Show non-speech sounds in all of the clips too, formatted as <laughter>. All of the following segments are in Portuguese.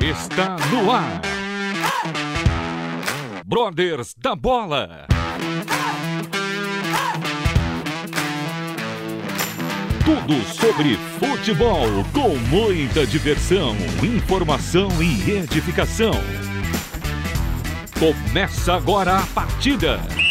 Está no ar. Brothers da Bola. Tudo sobre futebol com muita diversão, informação e edificação. Começa agora a partida.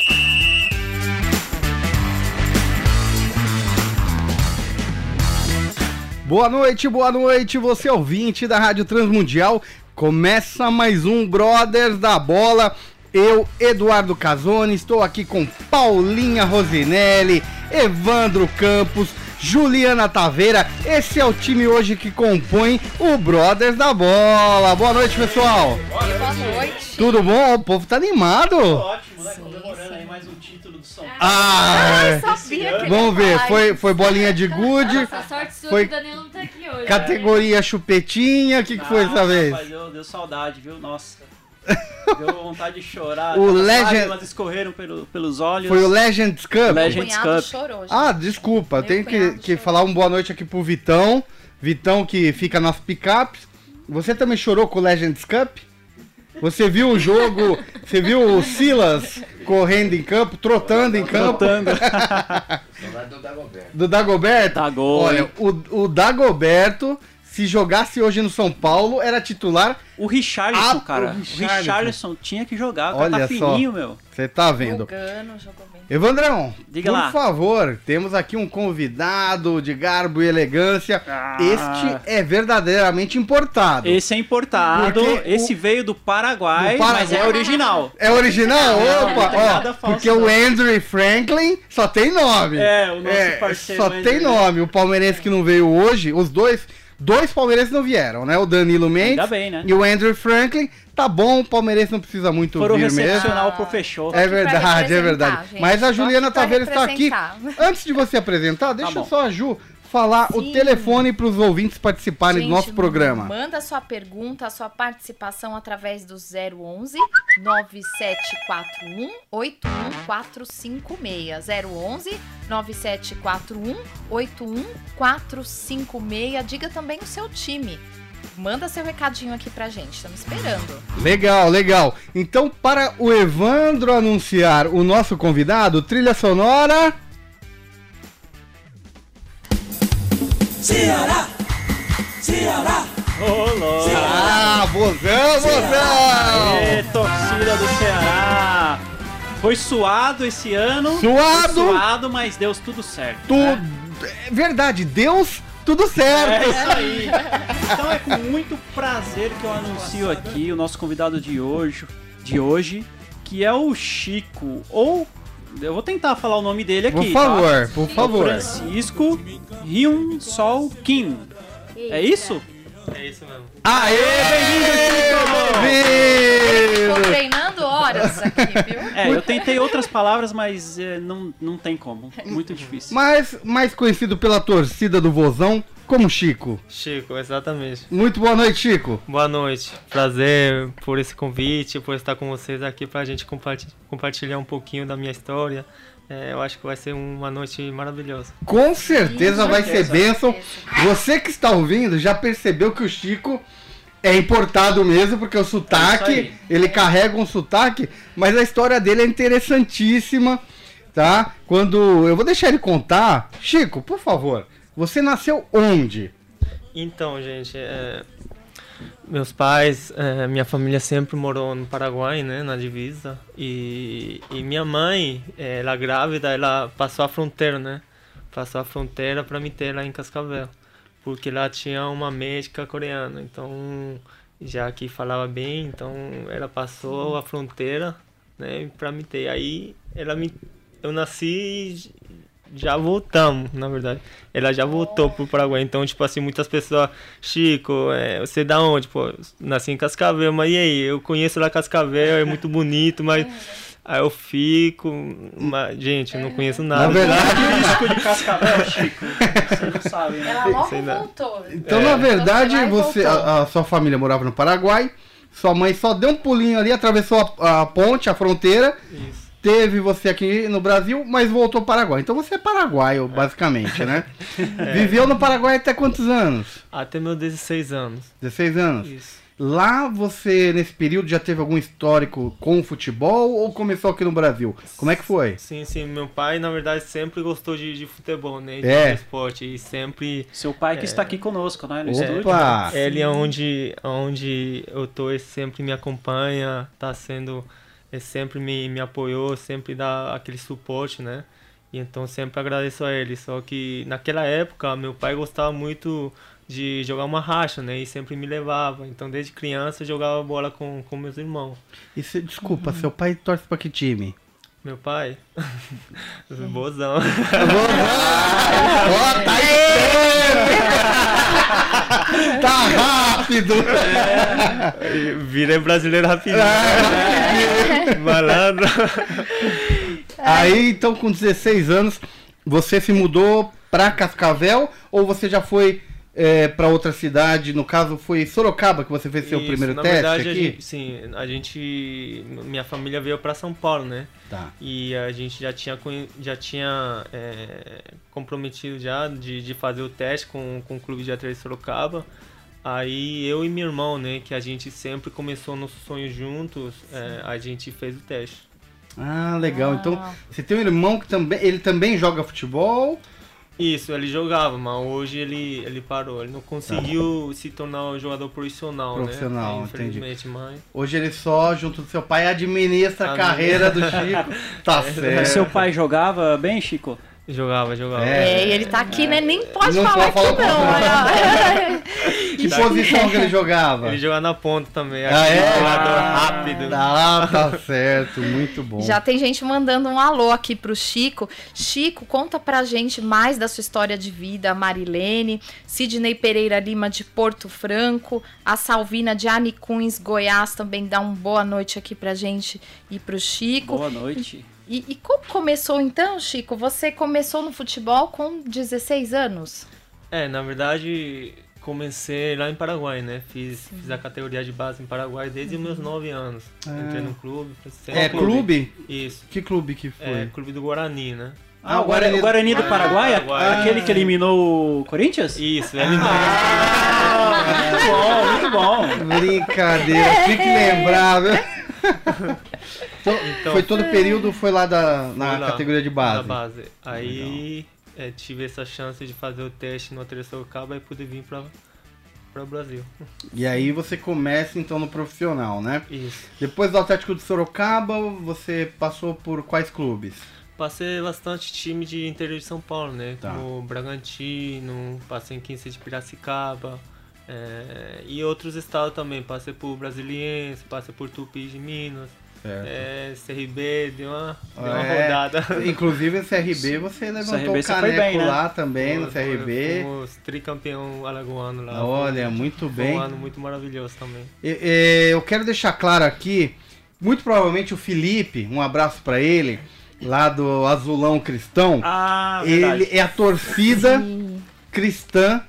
Boa noite, boa noite, você ouvinte da Rádio Transmundial. Começa mais um Brothers da Bola. Eu, Eduardo Casoni, estou aqui com Paulinha Rosinelli, Evandro Campos, Juliana Taveira. Esse é o time hoje que compõe o Brothers da Bola. Boa noite, pessoal. Boa noite. Tudo bom? O povo tá animado. Ótimo, né? Sim, Comemorando sim. aí mais um título do São Paulo. Ah, Ai, é. sabia que ele Vamos ia ver, falar foi, isso. foi bolinha de gude, Nossa, sorte sua Foi- que o Danilo não tá aqui hoje. categoria chupetinha, o que, que foi Ah, dessa vez? Rapaz, deu, deu saudade, viu? Nossa. <laughs> Deu vontade de chorar. O Legend- lágrimas escorreram pelo- pelos olhos. Foi o Legends Cup. Legends Cup. chorou, gente. Ah, desculpa, eu Meu tenho que, que chorou. falar um boa noite aqui pro Vitão. Vitão que fica nas picapes. Você também chorou com o Legends Cup? Você viu o jogo, você viu o Silas correndo em campo, trotando em campo? Trotando. Do Dagoberto? Dagol, Olha, hein? o, o Dagoberto, se jogasse hoje no São Paulo, era titular. O Richarlison, Ah, cara. o O Richarlison. Richarlison. tinha que jogar. O cara Olha tá só. fininho, meu. Você tá vendo? Lugano jogou bem. Evandrão, Diga por lá. favor, temos aqui um convidado de garbo e elegância. Ah. Este é verdadeiramente importado. Esse é importado. Porque Esse o- veio do Paraguai, Do Paraguai. mas é original. É original? Não, Opa, não ó, nada falso, porque o não. Andrew Franklin só tem nome. É, o nosso parceiro Só Andrew. tem nome. O palmeirense que não veio hoje, os dois, dois palmeirenses não vieram, né? O Danilo Mendes bem, né? e o Andrew Franklin. Tá bom, o palmeirense não precisa muito Foram vir mesmo. recepcionar o pro fechou. É verdade, é verdade. gente. Mas a Juliana Taveira está aqui. Antes de você apresentar, deixa bom. só a Ju falar o Sim. telefone para os ouvintes participarem do Gente, nosso programa. Manda sua pergunta, sua participação através do 011 9741 81456. 011 9741 81456. Diga também o seu time. Manda seu recadinho aqui pra gente, estamos esperando. Legal, legal. Então, para o Evandro anunciar o nosso convidado, trilha sonora. Ô, louco. Ah, bozão, bozão! Aê, torcida do Ceará! Foi suado esse ano. Suado! Foi suado, mas deu tudo certo. Tu... né? É verdade, Deus, tudo É certo. isso aí. Então é com muito prazer que eu anuncio aqui o nosso convidado de hoje, de hoje, que é o Chico, ou eu vou tentar falar o nome dele aqui. Por favor, tá? por É favor. Francisco Hyun Sol Kim. É isso? Aê, bem-vindo, Tô Chico! treinando horas aqui, viu? É, eu tentei outras palavras, mas é, não, não tem como. Muito difícil. Mas mais conhecido pela torcida do Vozão como Chico. Chico, exatamente. Muito boa noite, Chico. Boa noite. Prazer por esse convite, por estar com vocês aqui pra gente comparti- compartilhar um pouquinho da minha história. É, eu acho que vai ser uma noite maravilhosa. Com certeza Com vai ser certeza. bênção. Você que está ouvindo já percebeu que o Chico é importado mesmo, porque o É sotaque, aí. ele carrega um sotaque, mas a história dele é interessantíssima, tá? Quando eu vou deixar ele contar, Chico, por favor, você nasceu onde? Então, gente, é, meus pais, é, minha família sempre morou no Paraguai, né, na divisa. E, e minha mãe, é, ela grávida, ela passou a fronteira, né? Passou a fronteira para me ter lá em Cascavel. Porque lá tinha uma médica coreana, então já que falava bem, então ela passou a fronteira, né, para me ter. Aí ela me, eu nasci e já voltamos, na verdade. Ela já voltou pro Paraguai. Então, tipo assim, muitas pessoas, Chico, é, você é da onde? Pô, nasci em Cascavel, mas e aí? Eu conheço lá Cascavel, é muito bonito, mas. <laughs> Aí eu fico. Mas, gente, eu não conheço nada. Na verdade, <laughs> Chico de Cascavel, Chico. Você não sabe, né? Ela logo voltou. Então, É. na verdade, Então, você, voltou. a, a sua família morava no Paraguai, sua mãe só deu um pulinho ali, atravessou a, a ponte, a fronteira, Isso. Teve você aqui no Brasil, mas voltou ao Paraguai. Então você é paraguaio, basicamente, né? <laughs> Viveu no Paraguai até quantos anos? Até meus 16 anos. 16 anos. Isso. Lá você, nesse período, já teve algum histórico com o futebol ou começou aqui no Brasil? Como é que foi? Sim, sim. Meu pai, na verdade, sempre gostou de, de futebol, né? De É. esporte. E sempre. Seu pai que está aqui conosco, né? No estúdio. Opa! Ele é onde, onde eu tô, ele sempre me acompanha, tá sendo. Ele sempre me, me apoiou, sempre dá aquele suporte, né? E então sempre agradeço a ele. Só que naquela época, meu pai gostava muito de jogar uma racha, né? E sempre me levava. Então desde criança eu jogava bola com, com meus irmãos. E cê- desculpa, seu pai torce pra que time? Meu pai. <laughs> Bozão. <laughs> Ó, tá! <laughs> Tá rápido! Virei brasileiro rapidinho. Malandro. Aí, então, com 16 anos, você se mudou pra Cascavel ou você já foi é, para outra cidade? No caso, foi Sorocaba que você fez seu Isso, primeiro na teste verdade, a aqui? gente, sim, a gente, minha família veio para São Paulo, né? Tá. E a gente já tinha, já tinha é, comprometido já de, de fazer o teste com, com o clube de atletas de Sorocaba. Aí eu e meu irmão, né, que a gente sempre começou nosso sonho juntos, é, a gente fez o teste. Ah, legal. Ah. Então, você tem um irmão que também, ele também joga futebol? Isso, ele jogava, mas hoje ele, ele parou. Ele não conseguiu se tornar um jogador profissional, Profissional, né? entendi. Infelizmente, mas... Hoje ele só, junto do seu pai, administra a Administra. carreira do Chico. <laughs> Tá certo. Mas seu pai jogava bem, Chico? Jogava, jogava. É. É, e ele tá aqui, né? Nem pode Não falar falar não. olha. <laughs> Que posição que ele jogava? Ele jogava na ponta também, Ah, aquele é? jogador rápido. Ah, tá certo. Muito bom. Já tem gente mandando um alô aqui pro Chico. Chico, conta pra gente mais da sua história de vida, Marilene, Sidney Pereira Lima de Porto Franco, a Salvina de Anicuns, Goiás também dá uma boa noite aqui pra gente e pro Chico. Boa noite. E, e como começou então, Chico? Você começou no futebol com 16 anos? É, na verdade, comecei lá em Paraguai, né? Fiz, fiz a categoria de base em Paraguai desde os meus 9 anos. Entrei no clube. sempre É clube? Isso. Que clube que foi? É, clube do Guarani, né? Ah, o Guarani, o Guarani do Paraguai? Paraguai. Aquele que eliminou o Corinthians? Isso, ele Ah. Muito bom, muito bom. Brincadeira, tem que lembrar, viu? <laughs> Então, Então- foi todo o período, foi lá da, na lá, categoria de base. Na base. Aí é, tive essa chance de fazer o teste no Atlético Sorocaba e pude vir pra, pra Brasil. E aí você começa então no profissional, né? Isso. Depois do Atlético de Sorocaba, você passou por quais clubes? Passei bastante time de interior de São Paulo, né? Tá. Como Bragantino, passei em 15 de Piracicaba. é, e outros estados também. Passei por Brasiliense, passei por Tupi de Minas, Certo. é, CRB, deu uma, deu uma É, rodada. <laughs> Inclusive o CRB <laughs> você levantou CRB o caneco bem, né? lá também no foi- CRB. Fomos tricampeão alagoano lá. Olha, Foi- muito foi bem. um ano muito maravilhoso também. E- e Eu quero deixar claro aqui, muito provavelmente o Felipe, um abraço pra ele, lá do Azulão Cristão, Ah, verdade. ele é a torcida cristã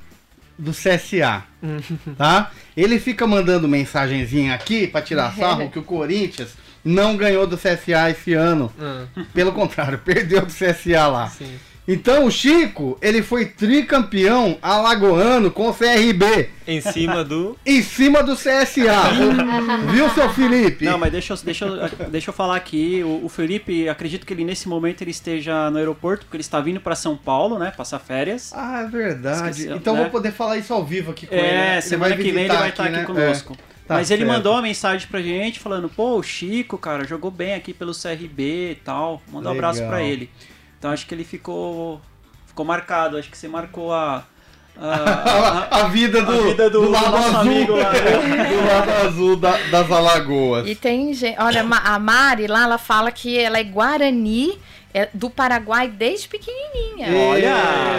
do CSA, <laughs> tá? Ele fica mandando mensagenzinha aqui pra tirar sarro que o Corinthians não ganhou do CSA esse ano. Ah, Pelo contrário, <laughs> perdeu do CSA lá. sim. Então o Chico, ele foi tricampeão alagoano com o CRB, Em cima do. em cima do CSA. <laughs> Viu, seu Felipe? Não, mas deixa eu, deixa eu, deixa eu falar aqui. O, o Felipe, acredito que ele nesse momento ele esteja no aeroporto, porque ele está vindo para São Paulo, né? Passar férias. Ah, é verdade. Esqueceu, então né? vou poder falar isso ao vivo aqui com ele. É, semana que vem ele vai estar aqui, né? conosco. É, tá Mas ele certo. mandou uma mensagem pra gente falando, pô, o Chico, cara, jogou bem aqui pelo CRB e tal. Manda um abraço pra ele. Então acho que ele ficou ficou marcado, acho que você marcou a a, A, <laughs> a vida do, a vida do, do lado azul, amigo lá. né? <laughs> do lado azul da- das Alagoas. E tem gente. Olha, a Mari lá, ela fala que ela é Guarani é do Paraguai desde pequenininha. Olha!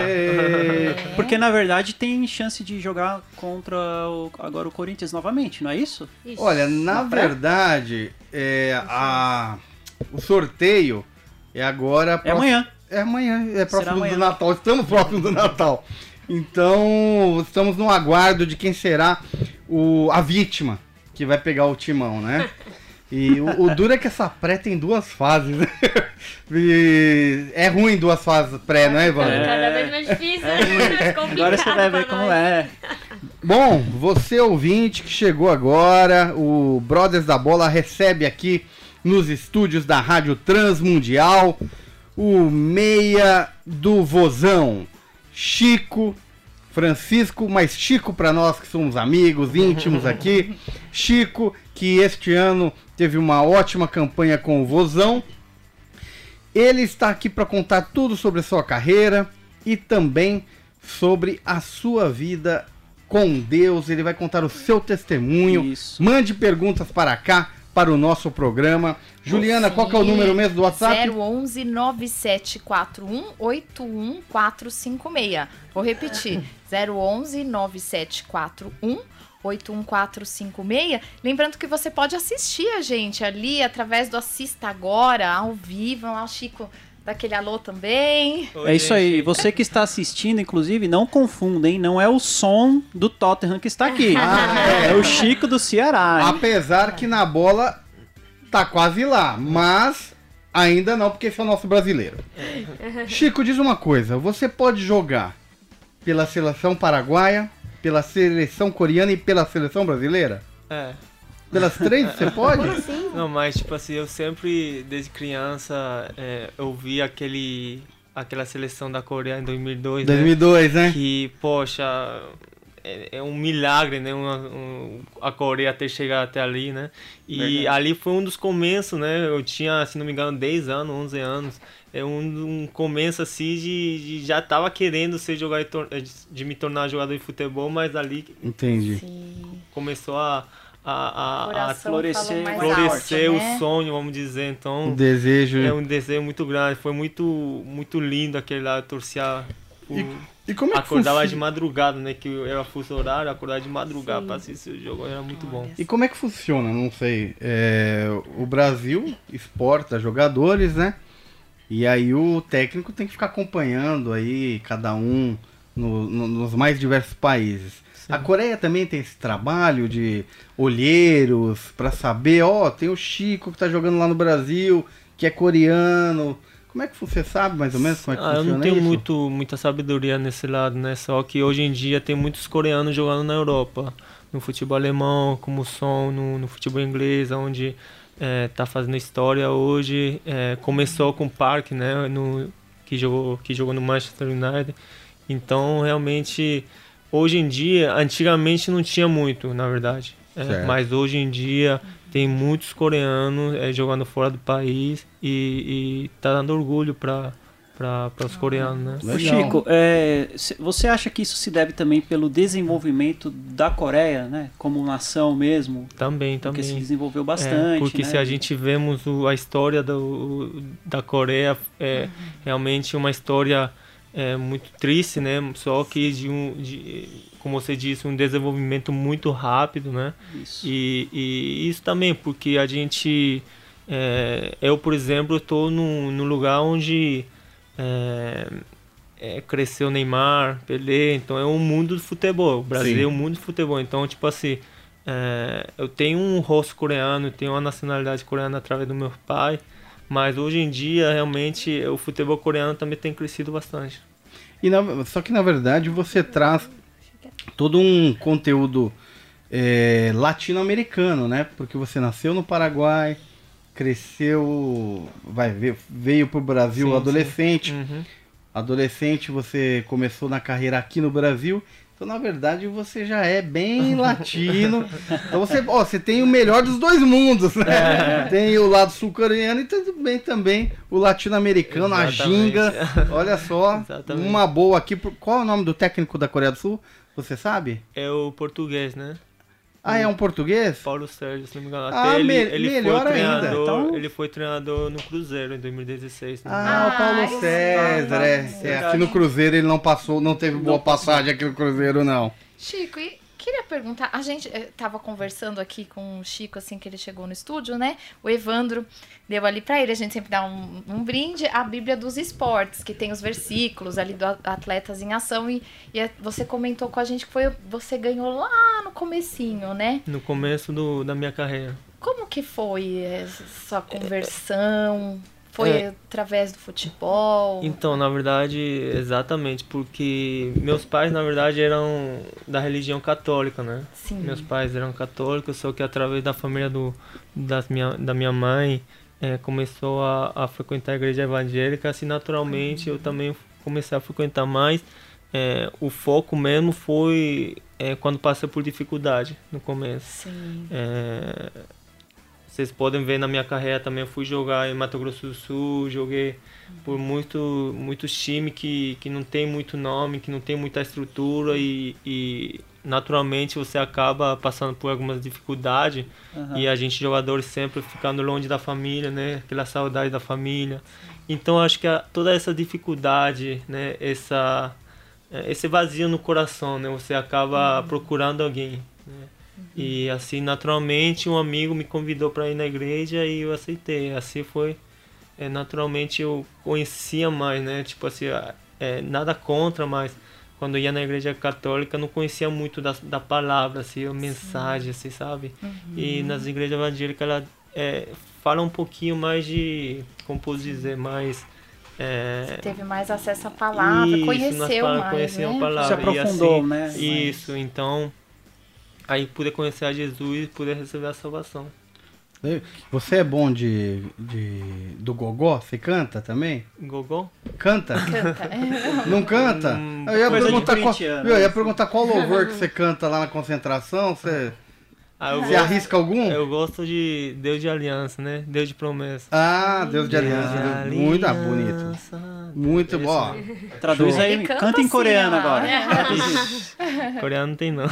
É. <laughs> Porque na verdade tem chance de jogar contra o, agora o Corinthians novamente, não é isso? Ixi. Olha, na Na verdade, é, a, o sorteio é agora. É amanhã. É amanhã, é próximo amanhã. do Natal. Estamos próximos do Natal. Então, estamos no aguardo de quem será o, a vítima que vai pegar o timão, né? <laughs> E o, o duro é que essa pré tem duas fases. <laughs> E é ruim duas fases pré, não é, Ivan? É. Cada vez mais difícil, É. mais complicado Agora você vai ver como nós. é. Bom, você ouvinte que chegou agora, o Brothers da Bola recebe aqui nos estúdios da Rádio Transmundial o meia do Vozão, Chico Francisco, mas Chico para nós que somos amigos íntimos <laughs> aqui, Chico que este ano teve uma ótima campanha com o Vozão. Ele está aqui para contar tudo sobre a sua carreira e também sobre a sua vida com Deus. Ele vai contar o seu testemunho. Isso. Mande perguntas para cá, para o nosso programa. Juliana, qual que é o número mesmo do WhatsApp? 011 9741 81456. Vou repetir. 011 9741 81456. Lembrando que você pode assistir a gente ali através do Assista Agora, ao vivo. Lá o Chico daquele alô também. Oi, É isso aí. Você que está assistindo, inclusive, não confunda, hein? Não é o som do Tottenham que está aqui. Ah, <laughs> é. o Chico do Ceará. hein? Apesar que na bola tá quase lá, mas ainda não, porque esse é o nosso brasileiro. Chico, diz uma coisa: você pode jogar pela seleção paraguaia, pela seleção coreana e pela seleção brasileira? É. Pelas três você <laughs> pode? Não, mas tipo assim, eu sempre, desde criança, é, eu vi aquele, aquela seleção da Coreia em 2002, né? 2002, né? Que, poxa, é, é um milagre, né? Uma- um- a Coreia ter chegado até ali, né? E Verdade. ali foi um dos começos, né? Eu tinha, se não me engano, 10 anos, 11 anos. É um, um começo assim de, de já tava querendo ser jogador, de, de me tornar jogador de futebol, mas ali Entendi. Sim. começou a, a, a, a florescer, florescer alto, o né? sonho, vamos dizer. Então, O desejo. é um desejo muito grande. Foi muito, muito lindo aquele lá, eu por- E como é que Acordava de funciona? madrugada, né? Que era fuso horário, acordava de madrugada Sim. pra assistir o jogo, era muito bom. E como é que funciona? Não sei. É, o Brasil exporta jogadores, né? E aí o técnico tem que ficar acompanhando aí cada um no- no- nos mais diversos países. A Coreia também tem esse trabalho de olheiros pra saber, ó, tem o Chico que tá jogando lá no Brasil, que é coreano. Como é que você sabe mais ou menos como é que Ah, eu funciona não tenho isso? muito, muita sabedoria nesse lado, né? Só que hoje em dia tem muitos coreanos jogando na Europa. No futebol alemão, como o Son, no, no futebol inglês, onde é, tá fazendo história hoje. É, começou com o Park, né? No, que, jogou, que jogou no Manchester United. Então, realmente, hoje em dia, antigamente não tinha muito, na verdade. É, mas hoje em dia tem muitos coreanos é, jogando fora do país e, e tá dando orgulho para os coreanos, né? Legal. Chico, é, você acha que isso se deve também pelo desenvolvimento da Coreia, né? Como nação mesmo? Também, Porque se também. desenvolveu É, bastante, porque né? se a gente vemos o- a história do, da Coreia, é realmente uma história é, muito triste, né? Só que de um, de, como você disse, um desenvolvimento muito rápido, né? Isso. E, e isso também porque a gente, é, eu por exemplo, estou num, num lugar onde é, é, cresceu Neymar, Pelé, então é um mundo do futebol. O Brasil Sim. é um mundo do futebol. Então, tipo assim, é, eu tenho um rosto coreano, tenho uma nacionalidade coreana através do meu pai, mas hoje em dia, realmente, o futebol coreano também tem crescido bastante. E na- só que na verdade você traz todo um conteúdo é, latino-americano, né? Porque você nasceu no Paraguai, cresceu, vai ver, veio pro Brasil Sim, adolescente. Uhum. Adolescente você começou na carreira aqui no Brasil. Então, na verdade, você já é bem <laughs> latino. Então você, ó, você tem o melhor dos dois mundos, né? Tem o lado sul-coreano e também também o latino-americano, a ginga. Olha só, Exatamente. uma boa aqui. Qual é o nome do técnico da Coreia do Sul? Você sabe? É o português, né? Ah, é um português? Paulo Sérgio, se não me engano. Ah, ele, me- ele melhor foi ainda. treinador, Então- ele foi treinador no Cruzeiro em 2016. se não me engano. Ah, o Paulo Ah, César, é. sim. É, Aqui no Cruzeiro ele não passou, não teve boa passagem aqui no Cruzeiro, não. Chico, e queria perguntar, a gente eh, tava conversando aqui com o Chico assim que ele chegou no estúdio, né? O Evandro deu ali pra ele, a gente sempre dá um, um brinde, a Bíblia dos Esportes, que tem os versículos ali do Atletas em Ação e, e eh, você comentou com a gente que foi você ganhou lá no comecinho, né? No começo do, da minha carreira. Como que foi essa conversão? Foi É. através do futebol? Então, na verdade, exatamente, porque meus pais, na verdade, eram da religião católica, né? Sim. Meus pais eram católicos, só que através da família do, das minha, da minha mãe, eh, começou a, a frequentar a igreja evangélica, assim, naturalmente eu também comecei a frequentar mais. Eh, o foco mesmo foi eh, quando passei por dificuldade no começo. Sim. É, vocês podem ver na minha carreira também, eu fui jogar em Mato Grosso do Sul, joguei por muito, muitos times que, que não tem muito nome, que não tem muita estrutura e, e naturalmente você acaba passando por algumas dificuldades Aham. e a gente jogadores sempre ficando longe da família, né? Aquela saudade da família. Então acho que a- toda essa dificuldade, né? Essa é, esse vazio no coração, né? Você acaba procurando alguém, né? E assim, naturalmente, um amigo me convidou para ir na igreja e eu aceitei. Assim foi, é, naturalmente eu conhecia mais, né? Tipo assim, é, nada contra, mas quando eu ia na igreja católica eu não conhecia muito da, da palavra, assim, a mensagem, assim, sabe? E nas igrejas evangélicas ela é, fala um pouquinho mais de, como posso dizer, mais... É, Teve mais acesso à palavra, isso, conheceu mais, conheceu né? a palavra. Se e aprofundou, assim, né? Isso, então aí poder conhecer a Jesus e poder receber a salvação. Você é bom de, de do gogó? Você canta também? Gogol? Canta? Canta. É. Não canta? Hum, eu, ia perguntar qual, eu ia né? perguntar qual louvor que você canta lá na concentração. Você, Ah, você gosto, arrisca algum? eu gosto de Deus de aliança, né? Deus de promessa. Ah, Deus de aliança. Deus Muito bonito. Muito bom. Traduz Show. aí, canta canta em assim, coreano ó. agora. Coreano não tem não.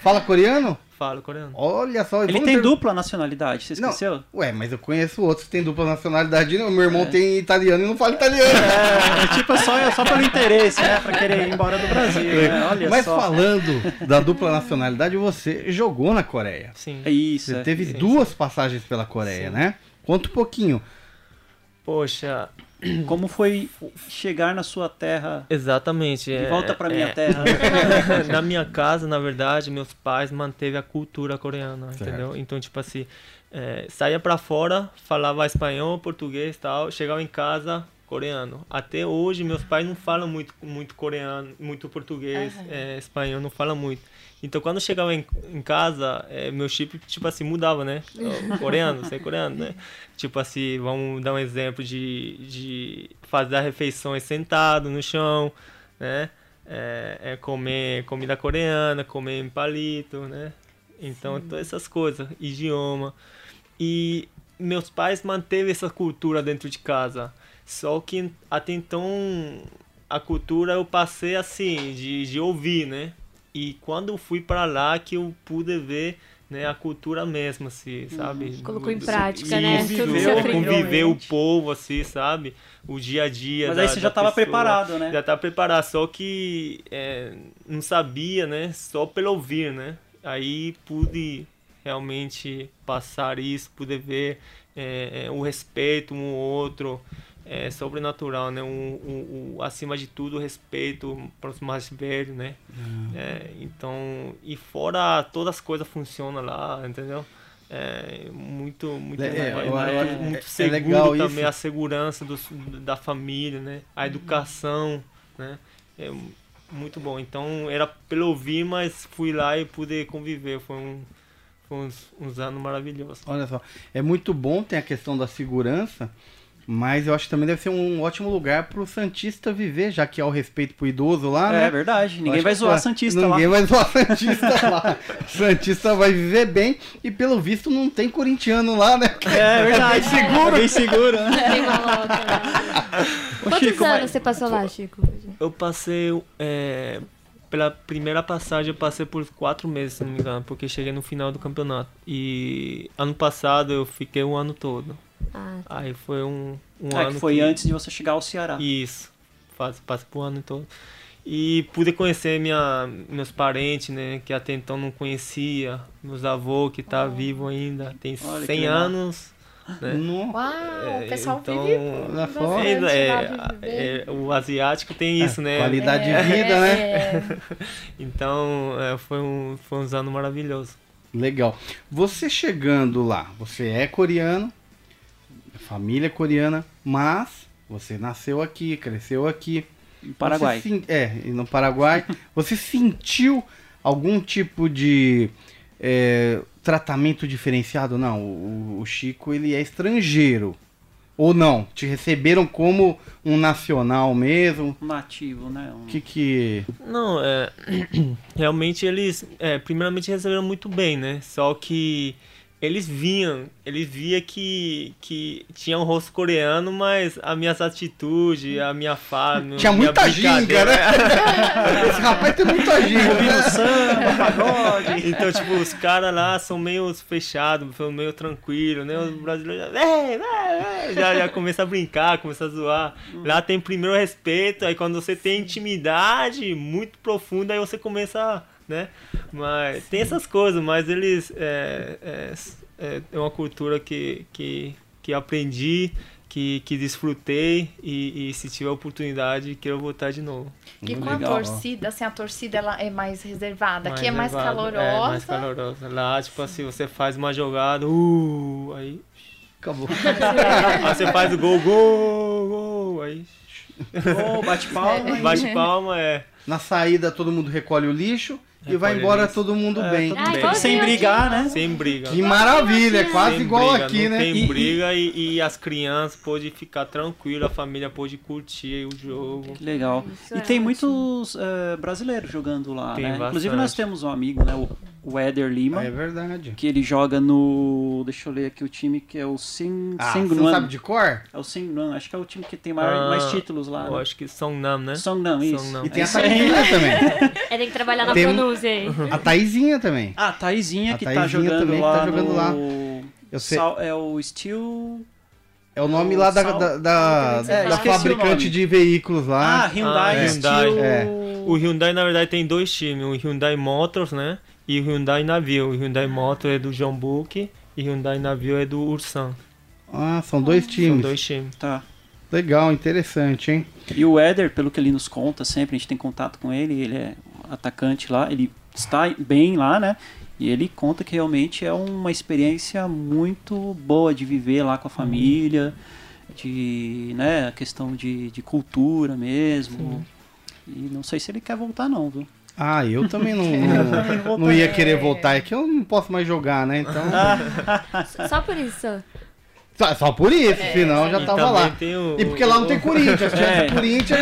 Fala coreano? Falo coreano. Olha só. Ele tem ter- dupla nacionalidade, você Não. esqueceu? Ué, mas eu conheço outros que têm dupla nacionalidade. Meu irmão tem italiano e não fala italiano. É, é tipo só, só pelo interesse, né? Pra querer ir embora do Brasil, né? Olha Mas só. falando da dupla nacionalidade, você jogou na Coreia. Sim. É isso. Você é. teve sim, duas passagens pela Coreia, né? Conta um pouquinho. Poxa, Como foi chegar na sua terra? exatamente. De é- volta pra minha é- terra. <laughs> na minha casa, na verdade, meus pais manteve a cultura coreana, Certo. entendeu? Então, tipo assim, é, saía pra fora, falava espanhol, português tal, chegava em casa, coreano. Até hoje, meus pais não falam muito, muito coreano, muito português, é, espanhol, não falam muito. Então, quando eu chegava em, em casa, é, meu chip, tipo assim, mudava, né? <laughs> Coreano, sei coreano, né? Tipo assim, vamos dar um exemplo de, de fazer as refeições sentado no chão, né? É, é comer comida coreana, comer em palito, né? Então, todas essas coisas, idioma. E meus pais manteve essa cultura dentro de casa. Só que até então a cultura eu passei assim, de, de ouvir, né? E quando eu fui para lá que eu pude ver né, a cultura mesmo, assim, sabe? Colocou em Do- prática, Isso, né? Tudo que você Conviver, o povo, assim, sabe? O dia a dia. Mas da- aí você já da tava pessoa. preparado, né? Já tava preparado, só que é, não sabia, né? Só pelo ouvir, né? Aí pude realmente passar isso, pude ver é, é, o respeito um ao outro, é sobrenatural, né? O, o, o- acima de tudo, o respeito para os mais velhos, né? É, então, e fora todas as coisas funcionam lá, entendeu? É muito, muito, É, muito, eu- eu- é- muito é seguro legal também, isso. a segurança dos, da família, né? A educação, né? É muito bom. Então, era pelo ouvir, mas fui lá e pude conviver. Foi, um, foi uns, uns anos maravilhosos. Olha só, é muito bom, tem a questão da segurança, mas eu acho que também deve ser um ótimo lugar pro Santista viver, já que há o respeito pro idoso lá, né? É verdade, ninguém vai zoar Santista Ninguém lá. vai zoar Santista lá. Santista vai viver bem e pelo visto não tem corintiano lá, né? É verdade, seguro. Bem seguro, né? Tem uma louca, né? Quantos Chico, anos mas- você passou lá, Chico? Eu passei. é, pela primeira passagem, eu passei por quatro meses, se não me engano, porque cheguei no final do campeonato. E ano passado eu fiquei um ano todo. Ah, Aí foi um, um Ah, ano. que foi antes de você chegar ao Ceará. Isso. Faz, passa por ano todo. E pude conhecer minha, meus parentes, né? Que até então não conhecia. Meus avôs, que tá vivo ainda. Tem Olha que 100 legal. anos. Né? Não. Uau, É, o pessoal então, vive só. bastante É, lá, é, é, o asiático tem isso, né? Qualidade de vida, né? É, <laughs> Então, é, foi, um, foi uns anos maravilhosos. Legal. Você chegando lá, você é coreano, família é coreana, mas você nasceu aqui, cresceu aqui. No Paraguai. Você sen- é, no Paraguai. <laughs> você sentiu algum tipo de é, tratamento diferenciado? Não, o, o Chico ele é estrangeiro. Ou não? Te receberam como um nacional mesmo? Nativo, né? Um- O que que... Não, é, <clears throat> realmente eles, é, primeiramente receberam muito bem, né? Só que eles vinham, eles via que, que tinha um rosto coreano, mas as minhas atitudes, a minha fala, Tinha minha muita ginga, né? <laughs> Esse rapaz tem muita ginga, né? Samba, pagode. Então, tipo, os caras lá são meio fechados, meio tranquilos, né? Os brasileiros já, já, já começa a brincar, começa a zoar. Lá tem primeiro respeito, aí quando você tem intimidade muito profunda, aí você começa, a, né? Mas tem essas coisas, mas eles. É, é, é, é uma cultura que, que, que aprendi. Que, que desfrutei e, e se tiver oportunidade quero voltar de novo. E com Legal. a torcida, assim, a torcida ela é mais reservada. Aqui é mais calorosa. É, mais calorosa. Lá, tipo assim, você faz uma jogada, uh, aí, Acabou. <laughs> aí você faz o gol, gol, gol, aí Ô, bate palma. bate palma, é. Na saída todo mundo recolhe o lixo e vai Recolhe embora lixo. todo mundo É, bem. Ai, igualzinho Sem brigar, né? Sem briga. Que maravilha, é quase Sem igual briga, aqui, não né? Tem E- briga e, e as crianças podem ficar tranquilas, a família pode curtir o jogo. Que legal. Isso e é tem ótimo. muitos eh, brasileiros jogando lá, Tem né? bastante. Inclusive nós temos um amigo, né? O, o Éder Lima. É verdade. Que ele joga no. Deixa eu ler aqui o time que é o Sing, Ah, você Singnuan. não sabe de cor? É o Singnuan, acho que é o time que tem maior- Ah, mais títulos lá. Eu Né? acho que são Nam, né? Songnam, isso. Songnam. E tem É a. Taizinha também. <laughs> É, tem que trabalhar na Tem- pronúncia aí. A Taizinha também. Ah, Taizinha A que tá Taizinha jogando também que lá tá jogando no... lá. Eu sei. Sal- É o Steel... É o nome lá da, Sal- da, da, É, da fabricante de veículos Ah, lá. Hyundai Ah, Steel... Hyundai. É. O Hyundai, na verdade, tem dois times. O Hyundai Motors, né? E o Hyundai Navio. O Hyundai Motor é do John Book e o Hyundai Navio é do Ursan. Ah, são dois São times. dois times. Tá. Legal, interessante, hein? E o Éder, pelo que ele nos conta sempre, a gente tem contato com ele, ele é atacante lá, ele está bem lá, né? E ele conta que realmente é uma experiência muito boa de viver lá com a família, de, né, a questão de, de cultura mesmo. E não sei se ele quer voltar não, viu? Ah, eu também não, <laughs> não, não ia querer voltar. É que eu não posso mais jogar, né? Então. <laughs> Só por isso. Só, só por isso, senão já E tava lá. tem o- E porque lá não tem o- Corinthians, se <laughs> É. tivesse Corinthians.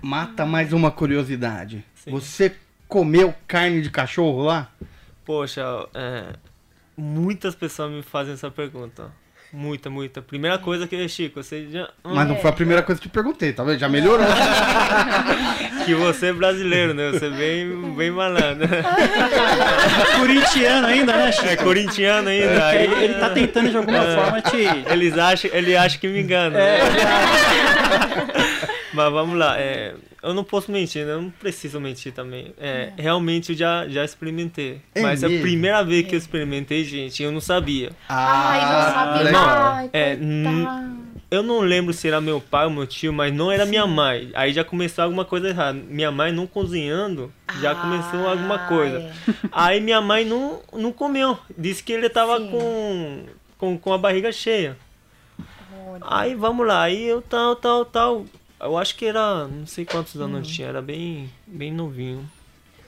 Mata mais uma curiosidade. Sim. Você comeu carne de cachorro lá? Poxa, é, muitas pessoas me fazem essa pergunta. Muita, muita. Primeira coisa que, Chico, você já. Mas não foi a primeira coisa que eu te perguntei, tá vendo? Já melhorou. Que você é brasileiro, né? Você é bem, bem malandro. <laughs> Corintiano ainda, né, Chico? É corintiano ainda. aí- Ele, ele tá tentando de alguma É. forma te... Eles acham, ele acha que me engana. <laughs> né? Mas vamos lá, é, eu não posso mentir, né? Eu não preciso mentir também. É, Realmente eu já, já experimentei. É mas a mesmo? primeira vez que eu experimentei, gente, eu não sabia. Ai, não sabia. legal. Ai, É. Eu não lembro se era meu pai ou meu tio, mas não era minha mãe. Aí já começou alguma coisa errada. Minha mãe não cozinhando, já Ah, começou alguma coisa. é. <laughs> Aí minha mãe não, não comeu. Disse que ele tava Sim. com, com, com a barriga cheia. Olha. Aí vamos lá, aí eu tal, tal, tal. Eu acho que era, não sei quantos anos eu tinha, era bem, bem novinho.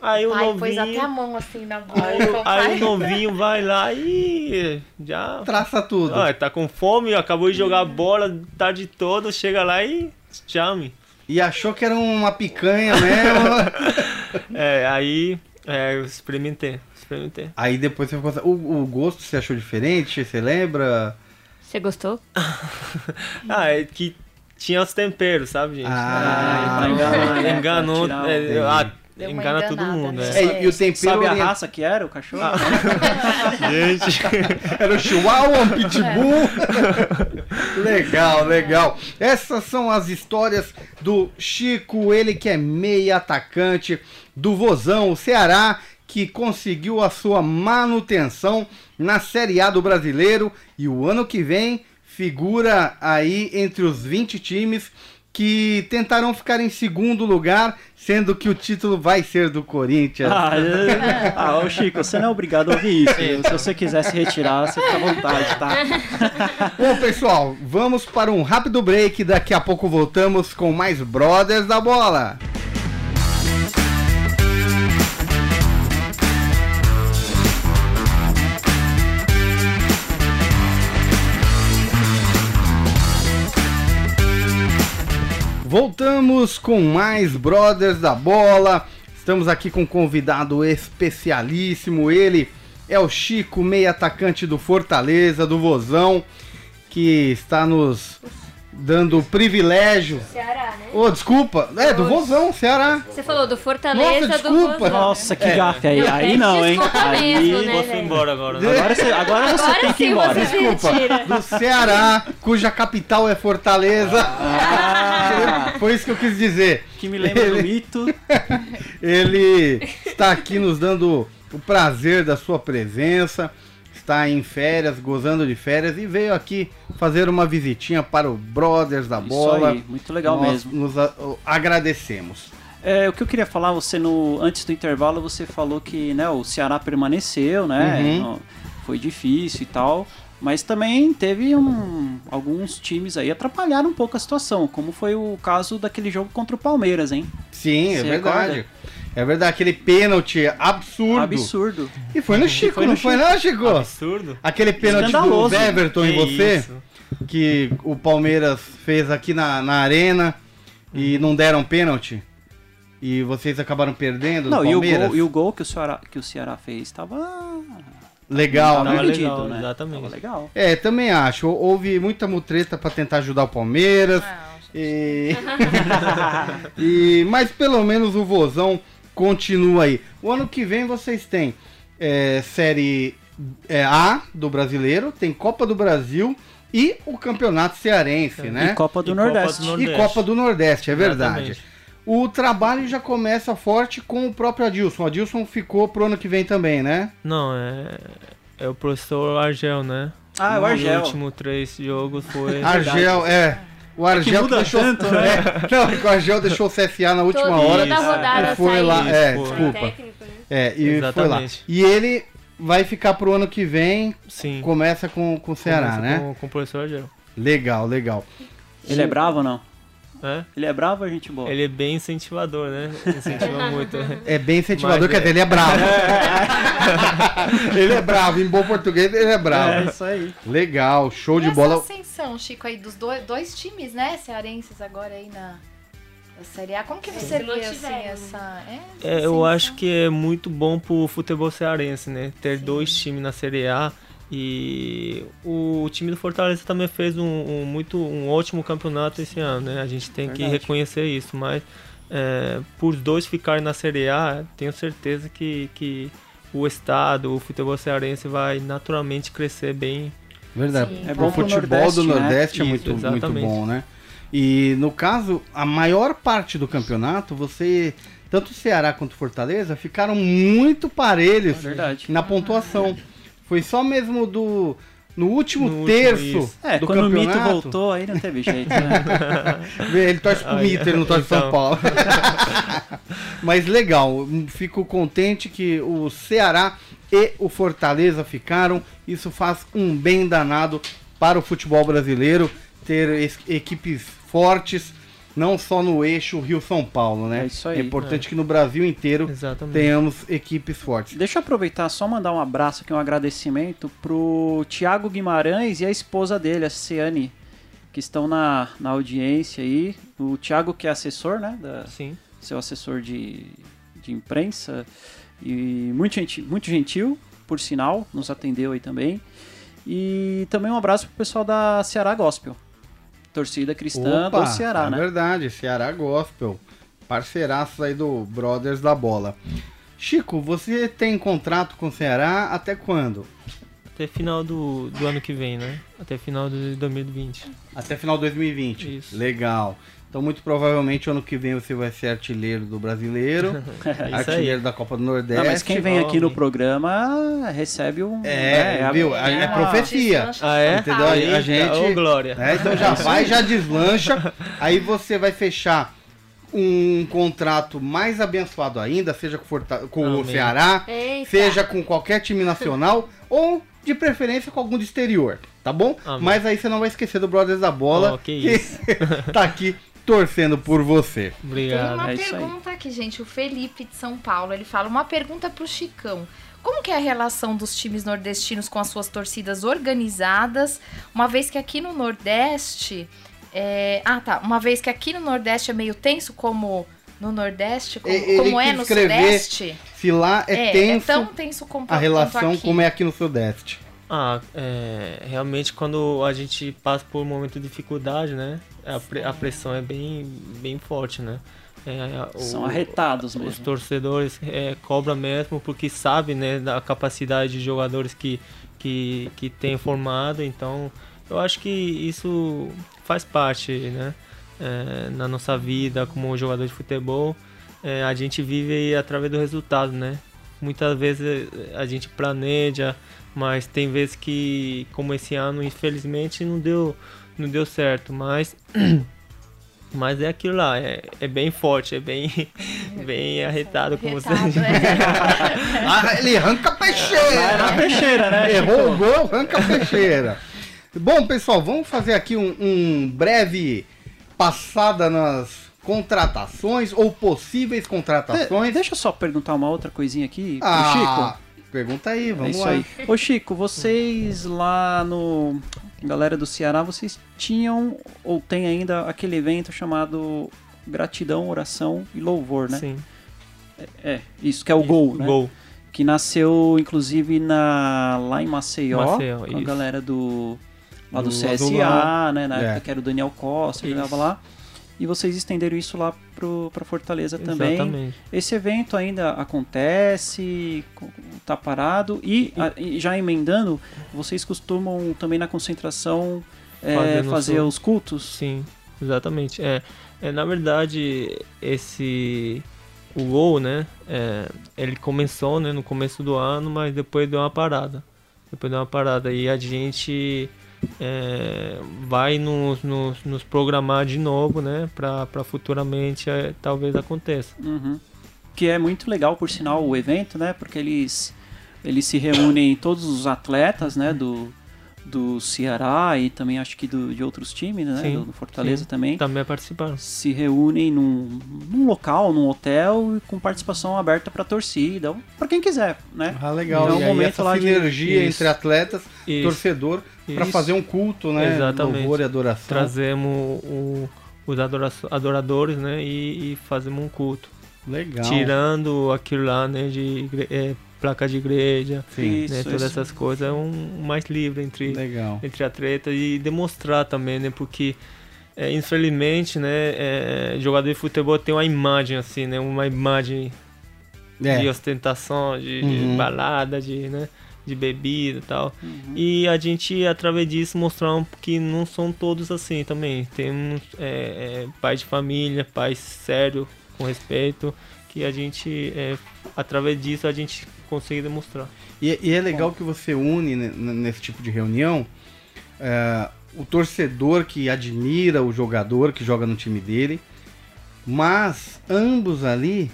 Aí o Pai novinho. pôs até a mão assim na boca. <laughs> Aí, o- o pai. aí o novinho vai lá e já. Traça tudo. Ah, tá com fome, acabou de jogar bola tarde toda, chega lá e chame. E achou que era uma picanha mesmo. <laughs> É, aí é, eu experimentei, experimentei. Aí depois você ficou. assim, O, o gosto você achou diferente? Você lembra? Você gostou? <laughs> Ah, é que tinha os temperos, sabe, gente? Ah, Aí, enganou, enganou, é, ah, Deu engana todo mundo, né? é. É, e, o tempero. Sabe a orient- raça que era o cachorro? <laughs> Gente, <laughs> Era o Chihuahua, o Pitbull. legal, legal. Essas são as histórias do Chico, ele que é meia atacante do Vozão, o Ceará, que conseguiu a sua manutenção na Série A do Brasileiro e o ano que vem figura aí entre os 20 times que tentarão ficar em segundo lugar, sendo que o título vai ser do Corinthians. Ah, é- <laughs> ah, ô Chico, você não é obrigado a ouvir isso. viu? Se você quiser se retirar, você fica à vontade, tá? <laughs> Bom, pessoal, vamos para um rápido break. Daqui a pouco voltamos com mais Brothers da Bola. Voltamos com mais Brothers da Bola. Estamos aqui com um convidado especialíssimo. Ele é o Chico, meio atacante do Fortaleza, do Vozão, que está nos dando o privilégio. Ceará, né? Ô, desculpa. É, do Vozão, Ceará. Você falou do Fortaleza, Nossa, do desculpa. Vozão. Nossa, que É. gafe aí. Não, aí não, hein? Aí mesmo, né? Embora agora, né? Agora você, agora você Agora tem que ir embora. Desculpa. retira. Do Ceará, cuja capital é Fortaleza. Ah, Foi isso que eu quis dizer. que me lembra do mito. <laughs> Ele está aqui nos dando o prazer da sua presença. Está em férias, gozando de férias e veio aqui fazer uma visitinha para o Brothers da Isso Bola. aí, muito legal Nós mesmo. Nos a- agradecemos. É, o que eu queria falar, você no antes do intervalo você falou que né, o Ceará permaneceu, né? Uhum. no- foi difícil e tal. Mas também teve um, alguns times aí atrapalharam um pouco a situação, como foi o caso daquele jogo contra o Palmeiras, hein? Sim, é Você verdade. recorda? É verdade, aquele pênalti absurdo. Absurdo. E foi no Chico, Foi no não foi não, Chico? Absurdo. Aquele pênalti do. Everton em Que você, isso. que o Palmeiras fez aqui na, na arena e não deram pênalti. E vocês acabaram perdendo Não, do e o, gol, e o gol que o Ceará, que o Ceará fez estava Legal, tava né? Vendido, legal, né? exatamente. Tava legal. É, também acho. Houve muita mutreta pra tentar ajudar o Palmeiras. E... <laughs> e- Mas pelo menos o Vozão continua aí. O ano que vem vocês têm é, Série é, A do Brasileiro, tem Copa do Brasil e o Campeonato Cearense, né? E Copa do E Copa Nordeste. do E Nordeste. Copa do Nordeste, é verdade. Exatamente. O trabalho já começa forte com o próprio Adilson. O Adilson ficou pro ano que vem também, né? Não, é. É o professor Argel, né? Ah, é o Argel. Os últimos três jogos foi. <laughs> Argel, é. O Argel muda deixou. tanto, né? É, <laughs> não, é que o Argel deixou o CSA na última Todo- hora. Toda rodada e foi saiu. lá. É, foi. desculpa. Técnico, né? É, e foi lá. Exatamente. E ele vai ficar pro ano que vem, Sim. começa com, com o Ceará, Começa né? Com, com o professor Argel. Legal, legal. Ele é bravo ou não? É? Ele é bravo ou é gente boa? Ele é bem incentivador, né? Incentiva <laughs> muito. É bem incentivador, Mas quer é- dizer, ele é bravo. <laughs> ele é bravo, em bom português ele é bravo. É isso aí. Legal, show de E bola. essa ascensão, Chico, aí dos dois, dois times, né, cearenses agora aí na, Série A. Como que você vê, assim, essa... É, essa É, eu acho que é muito bom pro futebol cearense, né? Ter dois times na Série A. E o time do Fortaleza também fez um, um muito um ótimo campeonato esse ano, né? A gente tem que Verdade. reconhecer isso, mas é, por dois ficarem na Série A, tenho certeza que, que o estado, o futebol cearense vai naturalmente crescer bem. Verdade. Sim, É o bom pro futebol Nordeste, do né? Nordeste é Isso, muito, muito exatamente. bom, né? E no caso, a maior parte do campeonato, você. Tanto o Ceará quanto o Fortaleza ficaram muito parelhos É na pontuação. Foi só mesmo do. No último No último, terço isso. É, do quando o mito campeonato. voltou, aí não teve jeito, né? <laughs> Ele torce pro Aí, Inter, não torce pro São então. Paulo. <laughs> Mas legal, fico contente que o Ceará e o Fortaleza ficaram. Isso faz um bem danado para o futebol brasileiro ter es- equipes fortes, não só no eixo Rio-São Paulo, né? É isso aí. importante que no Brasil inteiro Exatamente. tenhamos equipes fortes. Deixa eu aproveitar só mandar um abraço aqui, um agradecimento pro Tiago Guimarães e a esposa dele, a Ciane, que estão na, na audiência aí. O Tiago que é assessor, né? Da, Sim. seu assessor de, de imprensa e muito gentil, muito gentil, por sinal, nos atendeu aí também. E também um abraço pro pessoal da Ceará Gospel, torcida cristã do Ceará, é né? verdade, Ceará Gospel. Parceiraços aí do Brothers da Bola. Chico, você tem contrato com o Ceará até quando? Até final do, do ano que vem, né? Até final de 2020. Até final de 2020. Isso. Legal. Então, muito provavelmente, ano que vem você vai ser artilheiro do brasileiro, <laughs> É isso aí. artilheiro da Copa do Nordeste. Não, mas quem vem aqui no programa recebe um. É, né, viu? a- É uma profecia. Ah, é? Entendeu? A- a gente- Ô, Glória. né? Então já vai, já deslancha. Aí você vai fechar um contrato mais abençoado ainda, seja com, Forta- com o. Ceará, Eita. seja com qualquer time nacional <laughs> ou de preferência com algum do exterior, tá bom? Amém. Mas aí você não vai esquecer do Brothers da Bola, Oh, que isso. <laughs> tá aqui torcendo por você. Tem Obrigado. uma é isso aí. pergunta aqui, gente. O Felipe de São Paulo, ele fala uma pergunta pro Chicão. Como que é a relação dos times nordestinos com as suas torcidas organizadas? Uma vez que aqui no Nordeste. é, Ah, tá. Uma vez que aqui no Nordeste é meio tenso, como no Nordeste, como, Ele como é no Sudeste. Se lá é, tenso tão tenso como a relação aqui. como é aqui no Sudeste. Ah, é, realmente quando a gente passa por um momento de dificuldade, né? A, pre- a pressão é bem, bem forte, né? É, o- São arretados Os mesmo. torcedores é, cobram mesmo porque sabem né, da capacidade de jogadores que, que, que tem formado, então eu acho que isso faz parte né, é, na nossa vida como jogador de futebol. É, a gente vive através do resultado, né? Muitas vezes é, a gente planeja, mas tem vezes que, como esse ano, infelizmente não deu, não deu certo, mas <clears throat> mas é aquilo lá, é, é bem forte, é bem, <laughs> bem arretado, como você Retado, é. <laughs> Ah, ele arranca a Vai na peixeira! peixeira, né? Errou o gol, arranca a peixeira. Bom, pessoal, vamos fazer aqui um, um breve passada nas contratações ou possíveis De- contratações. deixa eu só perguntar uma outra coisinha aqui pro ah, Chico. Pergunta aí, É vamos isso lá. aí. Ô Chico, vocês lá no. Galera do Ceará, vocês tinham ou tem ainda aquele evento chamado Gratidão, Oração e Louvor, né? Sim, É, isso que é o Gol, né? gol. Que nasceu inclusive na, lá em Maceió, Maceió, com a isso. galera do. Lá do, Do CSA, Azulão. né? Na É. época que era o Daniel Costa, Isso. jogava lá. E vocês estenderam isso lá pro, pra Fortaleza também. Exatamente. Esse evento ainda acontece, co- tá parado e, a- e já emendando, vocês costumam também na concentração é, Fazer os cultos? Sim, exatamente. É, é, na verdade, esse o gol, né? é, ele começou né, no começo do ano, mas depois deu uma parada. Depois deu uma parada. E a gente é, vai nos, nos, nos programar de novo, né? Pra futuramente é, talvez aconteça. Uhum. Que é muito legal, por sinal, o evento, né? Porque eles, eles se reúnem todos os atletas, né? Do, do Ceará e também acho que do, de outros times, né? Sim, do Fortaleza sim. também. Também participaram. Se reúnem num, num local, num hotel, com participação aberta para torcida, para quem quiser, né? Ah, legal. Então, e um aí momento essa lá de- sinergia Isso. entre atletas, Isso. torcedor, para fazer um culto, né? Exatamente. Louvor e adoração. Trazemos o- os adora- adoradores, né? E, e fazemos um culto. Legal. tirando aquilo lá, né, de é, placa de igreja, Sim. Isso, né, todas isso. essas coisas, é um mais livre entre, Legal. entre atletas e demonstrar também, né, porque é, infelizmente, né, é, jogador de futebol tem uma imagem assim, né, uma imagem de É. ostentação, de, de Uhum. balada, de, né, de bebida e tal. Uhum. E a gente, através disso, mostrar que não são todos assim também. Temos é, é, pais de família, pais sérios, com respeito, que a gente, é, através disso, a gente consegue demonstrar. E, e é legal que você une ne- ne- nesse tipo de reunião é, o torcedor que admira o jogador que joga no time dele, mas ambos ali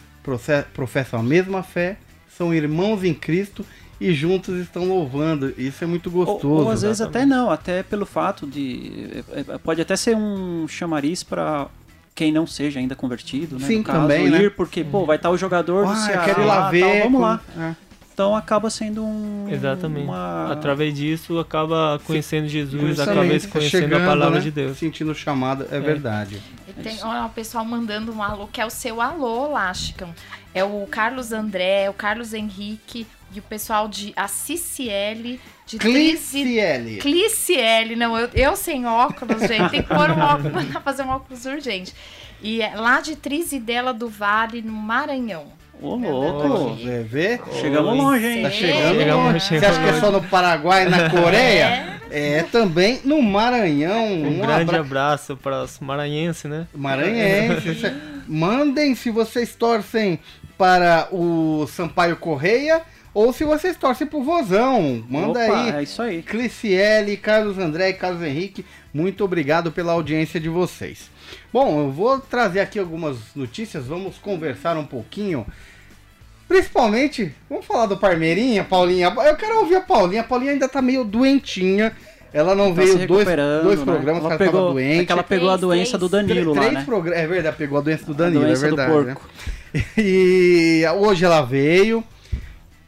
professam a mesma fé, são irmãos em Cristo e juntos estão louvando. Isso é muito Ou, gostoso. ou às vezes exatamente. até não, até pelo fato de. é, é, Pode até ser um chamariz para quem não seja ainda convertido, né? Sim, no caso, também, ir, né? porque, pô, vai estar o jogador do Ah, eu Ceará, quero ir lá tal, ver. vamos lá. É. Então acaba sendo um. Exatamente. Uma... Através disso, acaba conhecendo Jesus, Justamente, acaba tá conhecendo chegando, a palavra né? de Deus. Sentindo o chamado, é, verdade. E tem ó, o pessoal mandando um alô, que é o seu alô Chicão. É o Carlos André, o Carlos Henrique e o pessoal de Assiciele, de. Cliciele. Cliciele, não, eu, eu sem óculos, gente, tem que pôr um óculos, <laughs> mandar fazer um óculos urgente. E é lá de Trizidela do Vale, no Maranhão. Ô, louco. Você vê? Chegamos longe, hein? Tá chegando Chegamos- longe. Você acha que é só no Paraguai e na Coreia? É, também no Maranhão. Um, Um grande abra- abraço para os maranhenses, né? Maranhense. Mandem se vocês torcem para o Sampaio Correia ou se vocês torcem pro Vozão. Manda Opa, aí. É isso aí. Cliciele, Carlos André e Carlos Henrique, muito obrigado pela audiência de vocês. Bom, eu vou trazer aqui algumas notícias, vamos conversar um pouquinho. Principalmente, vamos falar do Parmeirinha, Paulinha. Eu quero ouvir a Paulinha. A Paulinha ainda tá meio doentinha. Ela não Tá veio dois, dois né? programas Ela que ela tava pegou, doente. É que ela pegou a Três, doença do três. Danilo lá, Três né? progra- É verdade, pegou a doença do A Danilo, doença é do verdade. né? porco. <laughs> E hoje ela veio.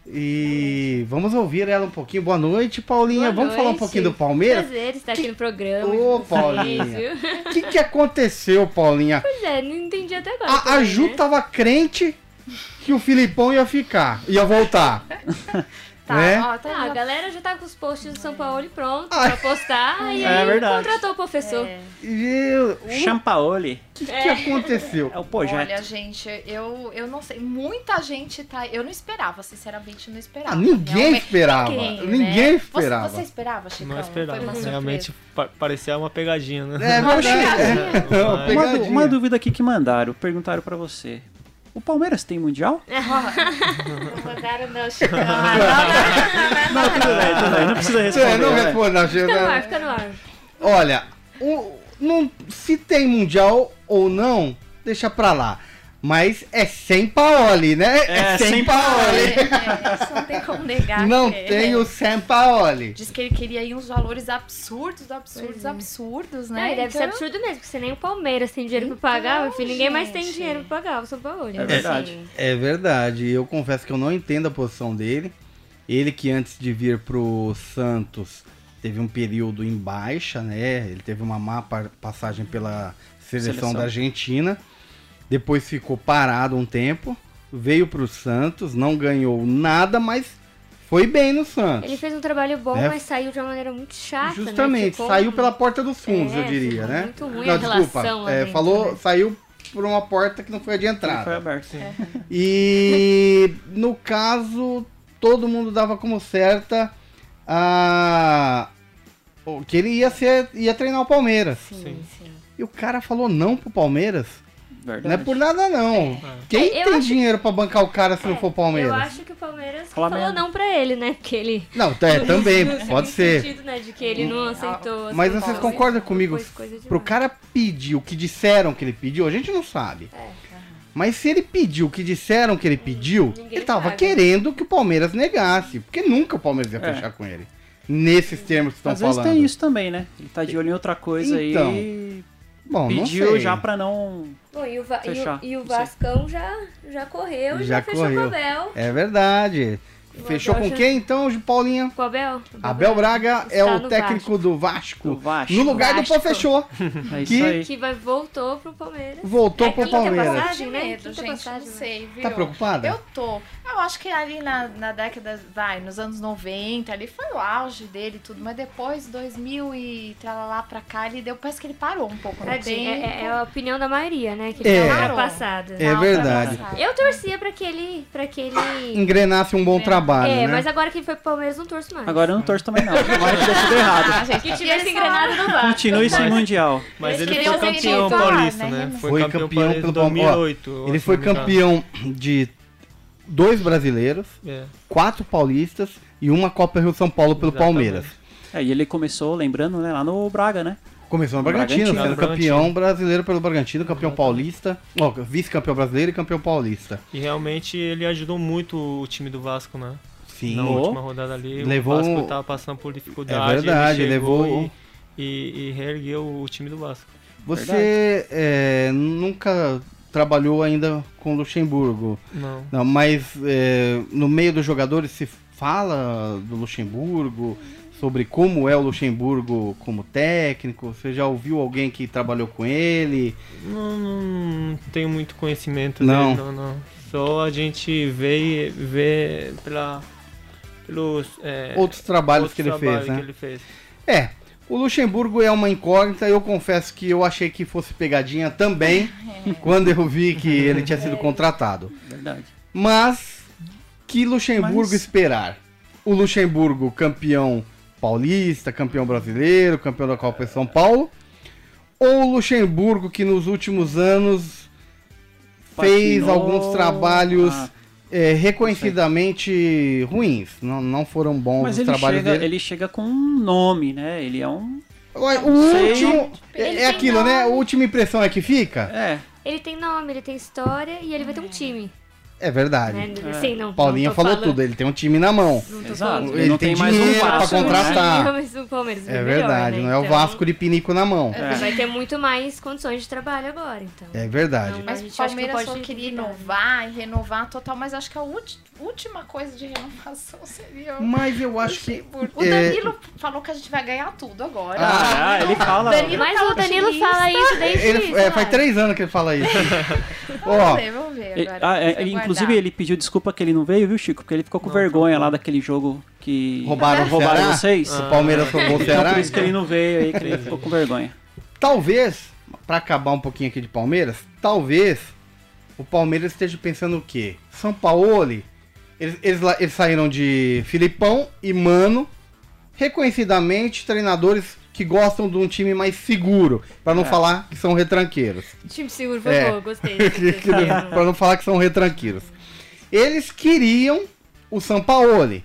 E vamos ouvir ela um pouquinho. Boa noite, Paulinha. Boa vamos falar um noite. pouquinho do Palmeiras? Prazer estar aqui no programa. Ô, Paulinha. O <laughs> que, que aconteceu, Paulinha? Pois é, não entendi até agora. A, a Ju né? tava crente que o Filipão ia ficar, ia voltar. <laughs> Tá, né? ó, tá Ah, a galera já tá com os posts do São Paulo pronto Ah. pra postar e É aí verdade. contratou o professor. É. Viu? O Champaoli. que, que aconteceu? É o projeto. Olha, gente, eu, eu não sei. Muita gente tá. Eu não esperava, sinceramente, não esperava. Ah, ninguém Realmente, esperava. ninguém, Ninguém né? esperava. Você, você esperava, Chicão? Não esperava. Uma. Realmente pa- parecia uma pegadinha, né? É verdade. É, <laughs> uma Uma, pegadinha. uma dúvida aqui que mandaram, perguntaram pra você. O Palmeiras tem mundial? <laughs> <laughs> Não mandaram não, Chicão. Não, tudo bem, tudo bem. Não precisa Você responder. não né? responde, não, Fica no ar, Gina. fica no ar. Olha, o, não, se tem mundial ou não, deixa pra lá. Mas é sem Paoli, né? É, sem É, isso não tem como negar. <laughs> Não que- tem o Sem Paoli. Diz que ele queria aí uns valores absurdos, absurdos, é. absurdos, Não, né? e deve ser Então, absurdo mesmo, porque você nem o Palmeiras tem dinheiro Então, pra pagar, filho, ninguém mais tem dinheiro pra pagar, o São Paulo. É verdade. Assim, É verdade, eu confesso que eu não entendo a posição dele. Ele que antes de vir pro Santos teve um período em baixa, né? Ele teve uma má pa- passagem pela seleção, Seleção. da Argentina. Depois ficou parado um tempo, veio pro Santos, não ganhou nada, mas foi bem no Santos. Ele fez um trabalho bom, É. mas saiu de uma maneira muito chata, né? Justamente, Ficou- saiu pela porta dos fundos, É, eu diria, ficou né? muito ruim não, a desculpa, relação lá é, dentro, falou, né? saiu por uma porta que não foi a de Não foi entrada. aberto. E <laughs> no caso, todo mundo dava como certa a o que ele ia ser ia treinar o Palmeiras. Sim, Sim. sim. E o cara falou não pro Palmeiras. Verdade. Não é por nada não. Quem É, tem acho- dinheiro pra bancar o cara se não for o Palmeiras? Eu acho que o Palmeiras Flamengo. falou não pra ele, né? Porque ele. Não, é, também, <laughs> pode ser. sentido, né, de que ele não aceitou. Mas vocês Paulo. concordam comigo? Pro cara pedir o que disseram que ele pediu, a gente não sabe. É. Mas se ele pediu o que disseram que ele pediu, Ninguém ele tava paga. querendo que o Palmeiras negasse. Porque nunca o Palmeiras ia É. fechar com ele. Nesses termos que estão Às vezes falando. tem isso também, né? Ele tá de olho em outra coisa Então, aí. Bom, não Pediu sei. já pra não. Bom, e o, Va- e o- e o. Vascão já, já correu e Já já, fechou correu. o Abel. É verdade. O Fechou Abel com já- quem então, Paulinha? Com o Abel? Abel Braga é Está o no técnico do Vasco. Do Vasco. No lugar do Vasco. Pô Fechou. <laughs> É isso Que-. Que vai, voltou pro Palmeiras. Voltou É pro Palmeiras. passagem. Né? medo, Quinta gente, passagem, não né? sei, viu? Tá preocupada? Eu tô. Eu acho que ali na, na década, vai, nos anos 90, ali foi o auge dele e tudo, mas depois, 2000 e tralalá pra cá, ele deu, parece que ele parou um pouco tempo. é, é a opinião da maioria, né? Que ele É. é. Parou. passada. É verdade. Eu torcia pra que ele. Pra que ele... Engrenasse um bom trabalho, É, né? mas agora que ele foi pro Palmeiras, não torço mais. Agora eu não torço também não. Agora que deu tudo errado. Ah, gente, Que tivesse engrenado no Vasco. Continue sem mundial. Mas ele foi ser campeão titular, paulista, né, né? Foi, campeão, campeão pelo em Palmeiras. 2008. Ele foi não campeão de dois brasileiros, É, quatro paulistas e uma Copa Rio São Paulo pelo Exatamente. Palmeiras. É, e ele começou, lembrando, né, lá no Braga, né? Começou no Bragantino, Bragantino. sendo campeão brasileiro pelo Bragantino, campeão paulista, ó, vice-campeão brasileiro e campeão paulista. E realmente ele ajudou muito o time do Vasco, né? Sim. Na última rodada ali, Levou- o Vasco tava passando por dificuldade. É verdade, ele levou- E, e, e reergueu o time do Vasco. Você é, nunca trabalhou ainda com Luxemburgo, Não. não, mas é, no meio dos jogadores se fala do Luxemburgo, sobre como é o Luxemburgo como técnico. Você já ouviu alguém que trabalhou com ele? Não, não, não tenho muito conhecimento Não. dele, não, não. Só a gente vê, vê pela, pelos é, Outros trabalhos outros que ele fez, né? que ele fez. É, o Luxemburgo é uma incógnita. Eu confesso que eu achei que fosse pegadinha também <laughs> quando eu vi que ele tinha sido contratado. Verdade. Mas que Luxemburgo Mas- esperar? O Luxemburgo campeão paulista, campeão brasileiro, campeão da Copa de São Paulo? Ou o Luxemburgo que nos últimos anos fez Patinou. alguns trabalhos Ah, é, reconhecidamente ruins? Não, não foram bons mas os ele trabalhos chega, dele. ele chega com um nome, né? Ele é um. Ué, O sei. último. É tem aquilo, né? A nome. última impressão é que fica? É. Ele tem nome, ele tem história e ele vai ter um time. É verdade. Né? É. Assim, não, Paulinha não falou falando- tudo, ele tem um time na mão. Exato. Ele Ele não tem tem mais um dinheiro pra Vasco, contratar. né? Mas o Palmeiras É melhor, verdade, né? não é o Então, Vasco de pinico na mão. Ele vai ter muito mais condições de trabalho agora, então. É verdade. Não, Mas A o gente acha que Palmeiras pode só queria duvidar. inovar e renovar total, mas acho que a última coisa de renovação <laughs> seria o Mas eu acho que. O é, Danilo falou que a gente vai ganhar tudo agora. Ah, ele fala. Danilo Mas tá o Danilo otimista. fala isso desde ele- sei é, faz três anos que ele fala isso. Vamos ver, vamos ver agora. ah, é, Você inclusive, ele pediu desculpa que ele não veio, viu, Chico? Porque ele ficou com Não, vergonha tranquilo. lá daquele jogo que Roubaram roubaram vocês. o Palmeiras roubou o Então, Ceará. por isso que ele não veio aí, que ele ficou com vergonha. Talvez, pra acabar um pouquinho aqui de Palmeiras, talvez o Palmeiras esteja pensando o quê? São Paulo, eles, eles, eles saíram de Filipão e Mano, reconhecidamente treinadores que gostam de um time mais seguro, pra não É. falar que são retranqueiros. Time seguro foi É. boa, gostei. <laughs> Pra não falar que são retranqueiros. Eles queriam o Sampaoli,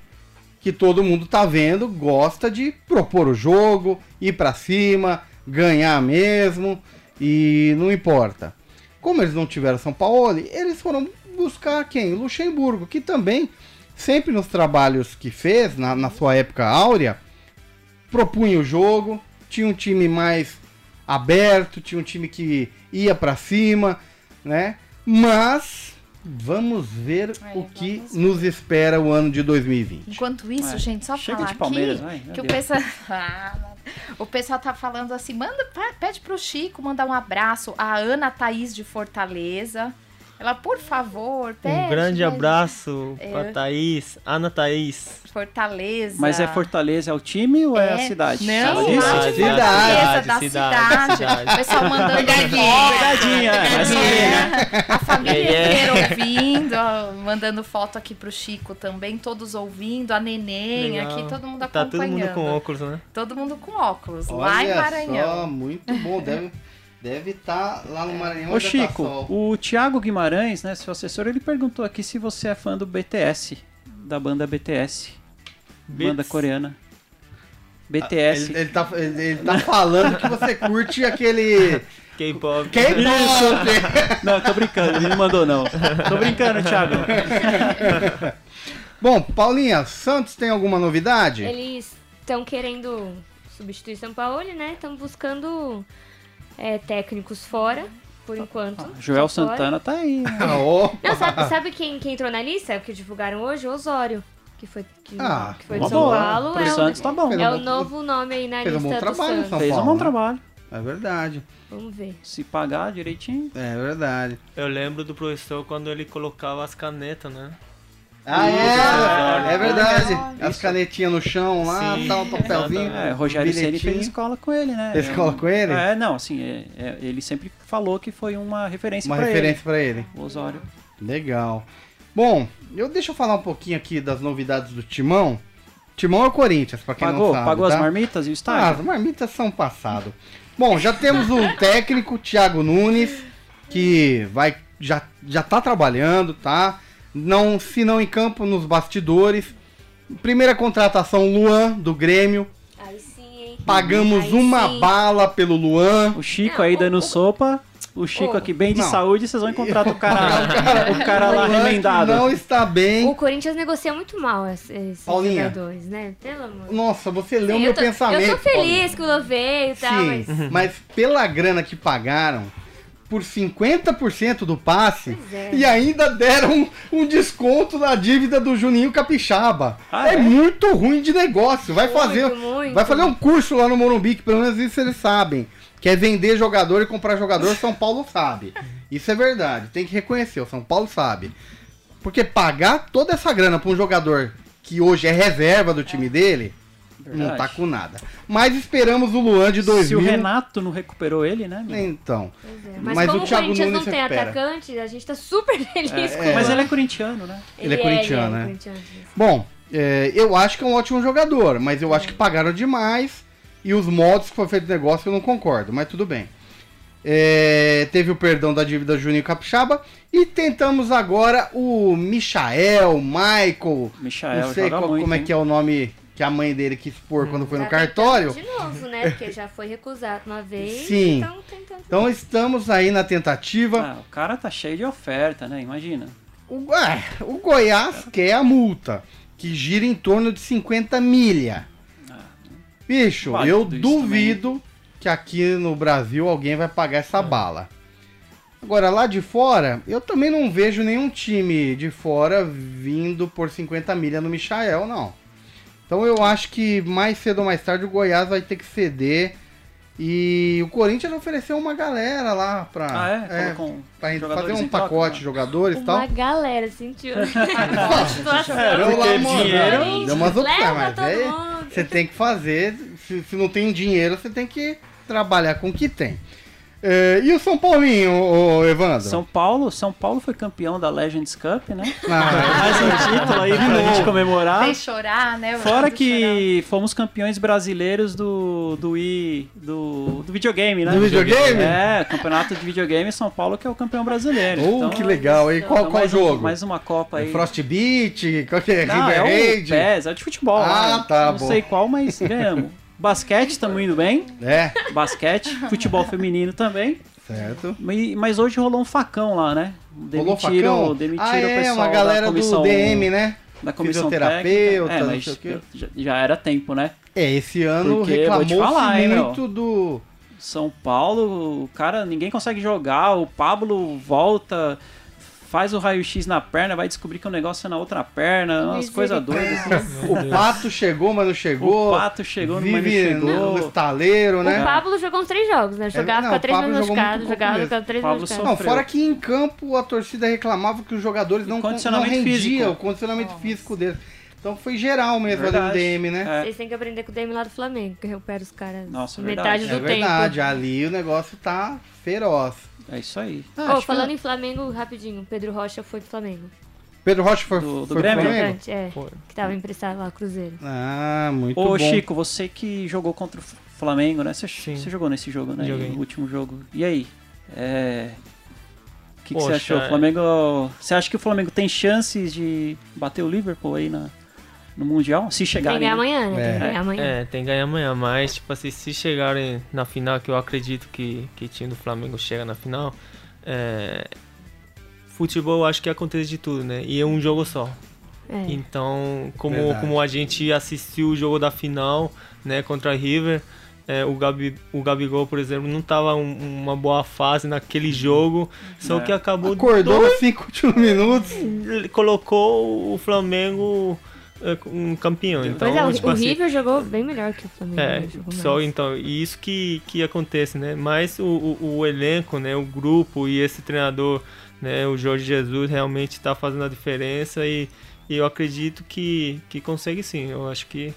que todo mundo tá vendo, gosta de propor o jogo, ir pra cima, ganhar mesmo, e não importa. Como eles não tiveram São Paulo, eles foram buscar quem? Luxemburgo, que também, sempre nos trabalhos que fez, na, na sua época áurea, propunha o jogo, tinha um time mais aberto, tinha um time que ia pra cima, né? Mas vamos ver É, o que vamos nos espera o ano de 2020. Enquanto isso, Ué, gente, só chega falar de Palmeiras, aqui meu que o pessoal, <laughs> Ah, o pessoal tá falando assim, manda, pede pro Chico mandar um abraço a Ana Thaís de Fortaleza. Ela, por favor, pede. Um grande abraço É. pra Thaís, Ana Thaís. Fortaleza. Mas é Fortaleza é o time ou é, a É. cidade? Não, cidade, cidade, cidade, da cidade, cidade. cidade. O pessoal mandando Pegadinha, é, saber, né? A família É, é. inteira ouvindo, ó, mandando foto aqui pro Chico também, todos ouvindo, a neném Legal. aqui, todo mundo Tá todo acompanhando. mundo com óculos, né? Todo mundo com óculos, lá em Olha Maranhão. só, muito bom. Deve deve estar lá no Maranhão. Ô onde tá Chico, sol. o Thiago Guimarães, né, seu assessor, ele perguntou aqui se você é fã do BTS, da banda BTS, banda Beats. coreana. BTS. Ele, ele tá, ele, ele tá falando que você curte aquele. <laughs> K-pop. K-pop! <laughs> Não, tô brincando, ele não mandou não. Tô brincando, Thiago. Bom, Paulinha, Santos tem alguma novidade? Eles estão querendo substituir São Paulo, né? Estão buscando é, técnicos fora, por enquanto. Joel Só fora. Santana tá aí. né? <laughs> Ah. Não, sabe, sabe quem, quem entrou na lista? É o que divulgaram hoje? O Osório. Que foi, que, Ah, que foi de São boa. Paulo. Pro É, Santos o, tá bom. É um o bom- novo nome aí na fez um lista bom do trabalho, Santos. São Fez um bom trabalho. É verdade. Vamos ver. Se pagar direitinho. É verdade. Eu lembro do professor quando ele colocava as canetas, né? Ah, é? É verdade. Isso. As canetinhas no chão lá, Sim, tal, papelzinho. É, Rogério Ceni fez escola com ele, né? Fez escola com ele? É, não, assim, é- é- ele sempre falou que foi uma referência Uma pra referência pra ele. ele. O Osório. Legal. Bom, eu deixa eu falar um pouquinho aqui das novidades do Timão. Timão é o Corinthians, pra quem Pagou, não sabe. pagou tá? as marmitas e o Ah, estágio? as marmitas são passado. Bom, já temos um <laughs> técnico, Thiago Nunes, que vai já já tá trabalhando, tá? Não, se não em campo, nos bastidores. Primeira contratação, Luan, do Grêmio. Aí sim, hein? Pagamos Aí uma sim. bala pelo Luan. O Chico Não, aí o- dando o- sopa. O Chico o- aqui bem de Não. saúde, vocês vão encontrar o cara, o cara lá <laughs> Luan que remendado. Não está bem. O Corinthians negocia muito mal es- esses Paulinha. jogadores, né? Pelo amor. Nossa, você leu Sim, meu eu tô, pensamento. Eu tô feliz Paulinho. que o Luan veio e tal, Sim, mas... mas pela grana que pagaram, por 50% do passe, é. e ainda deram um, um desconto na dívida do Juninho Capixaba. Ah, é, é? muito ruim de negócio. Vai Muito, fazer, muito. vai fazer um curso lá no Morumbi, que pelo menos isso eles sabem. Que é vender jogador e comprar jogador, São Paulo sabe. Isso é verdade, tem que reconhecer, o São Paulo sabe. Porque pagar toda essa grana pra um jogador que hoje é reserva do time dele, Não tá Verdade. com nada. Mas esperamos o Luan de 2000. Se o Renato não recuperou ele, né? amigo? Então. É. Mas, Mas como o Corinthians Nunes não tem recupera. atacante, a gente tá super <laughs> feliz com É. Mas ele é corintiano, né? Ele é corintiano, né? corintiano. Bom, é, eu acho que é um ótimo jogador, mas eu acho que pagaram demais e os modos que foi feito o negócio eu não concordo, mas tudo bem. É, teve o perdão da dívida Juninho Capixaba e tentamos agora o Michael, Michael, Michael não sei joga qual- muito, como é hein? que é o nome que a mãe dele quis pôr quando foi no cartório. tentando De novo, né? Porque já foi recusado uma vez. Sim. Então tentando. Então estamos aí na tentativa. Ah, o cara tá cheio de oferta, né? Imagina. O, é, o Goiás quer a multa, que gira em torno de 50 milha. Bicho, Vale eu duvido que aqui no Brasil alguém vai pagar essa bala. Agora, lá de fora, eu também não vejo nenhum time de fora vindo por 50 milha no Michael, não. Então eu acho que mais cedo ou mais tarde o Goiás vai ter que ceder. E o Corinthians ofereceu uma galera lá pra, Ah, é? é, Colocou um pra fazer um pacote de né? jogadores e tal. Uma galera sentiu. Deu lá uma- dinheiro- Deu umas opções, mas é, você tem que fazer. Se, se não tem dinheiro, você tem que trabalhar com o que tem. É, e o São Paulinho, ô, Evandro? São Paulo, São Paulo foi campeão da Legends Cup, né? Ah, <laughs> Mais um título aí pra gente comemorar. Sem chorar, né? Fora que fomos campeões brasileiros do do, Wii, do do videogame, né? Do videogame? É, campeonato de videogame São Paulo que é o campeão brasileiro. oh, Então, que legal. E qual, então qual mais um- jogo? mais uma Copa É aí. Frostbite? Qual que é? Não, River é o? PES, é de futebol. Ah, né? tá, Não bom. sei qual, mas ganhamos. <laughs> Basquete, estamos indo bem. É, Basquete, futebol feminino também. certo. Mas hoje rolou um facão lá, né? Rolou Demitiram, facão? demitiram ah, o é, pessoal uma galera da comissão, do DM, né? da comissão técnica. É, não mas sei o quê. já, já era tempo, né? É, esse ano Porque, reclamou-se falar, hein, muito do... São Paulo, o cara, ninguém consegue jogar, o Pablo volta, faz o raio-x na perna, vai descobrir que o negócio é na outra perna, umas coisas doidas. assim. O Pato chegou, mas não chegou. O Pato chegou, mas não Vive no chegou. estaleiro, né? O Pablo jogou uns três jogos, né? Jogava não, com três jogou machucado, jogava três só- Não, fora que em campo a torcida reclamava que os jogadores não, não Condicionamento rendia físico. o condicionamento físico deles. Então foi geral mesmo ali no. DM, né? É. Vocês têm que aprender com o DM lá do Flamengo, que recupera os caras Nossa, metade verdade. do É tempo. verdade, ali o negócio tá feroz. É isso aí. Ah, Ô, acho que falando em Flamengo, rapidinho, Pedro Rocha foi pro Flamengo. Pedro Rocha foi, Do- do foi Grêmio? Flamengo? Atacante, é. Foi. Que tava emprestado lá, ao Cruzeiro. Ah, muito Ô, bom. Chico, você que jogou contra o Flamengo, né? Você, você jogou nesse jogo, né? Joguei. No último jogo. E aí? É... O que, que você Poxa, achou? O é- Flamengo. Você acha que o Flamengo tem chances de bater o Liverpool aí na, no Mundial? Se Tem que chegarem. ganhar né? amanhã, né? Tem É. que ganhar amanhã. É, tem que ganhar amanhã, mas tipo assim, se chegarem na final, que eu acredito que, que o time do Flamengo chega na final, é, futebol eu acho que acontece de tudo, né? E é um jogo só. É. Então, como, Verdade. como a gente assistiu o jogo da final, né, contra a River, é, o, Gabi, o Gabigol, por exemplo, não tava um- uma boa fase naquele jogo, só É. que acabou Acordou nos 5 últimos minutos. colocou o Flamengo é, um campeão. Então, Pois é, o, tipo o assim, River jogou bem melhor que o Flamengo. é, né? Só então, e isso que, que acontece, né? Mas o, o, o elenco, né, o grupo e esse treinador, né, o Jorge Jesus realmente está fazendo a diferença e, e eu acredito que, que consegue sim. Eu acho que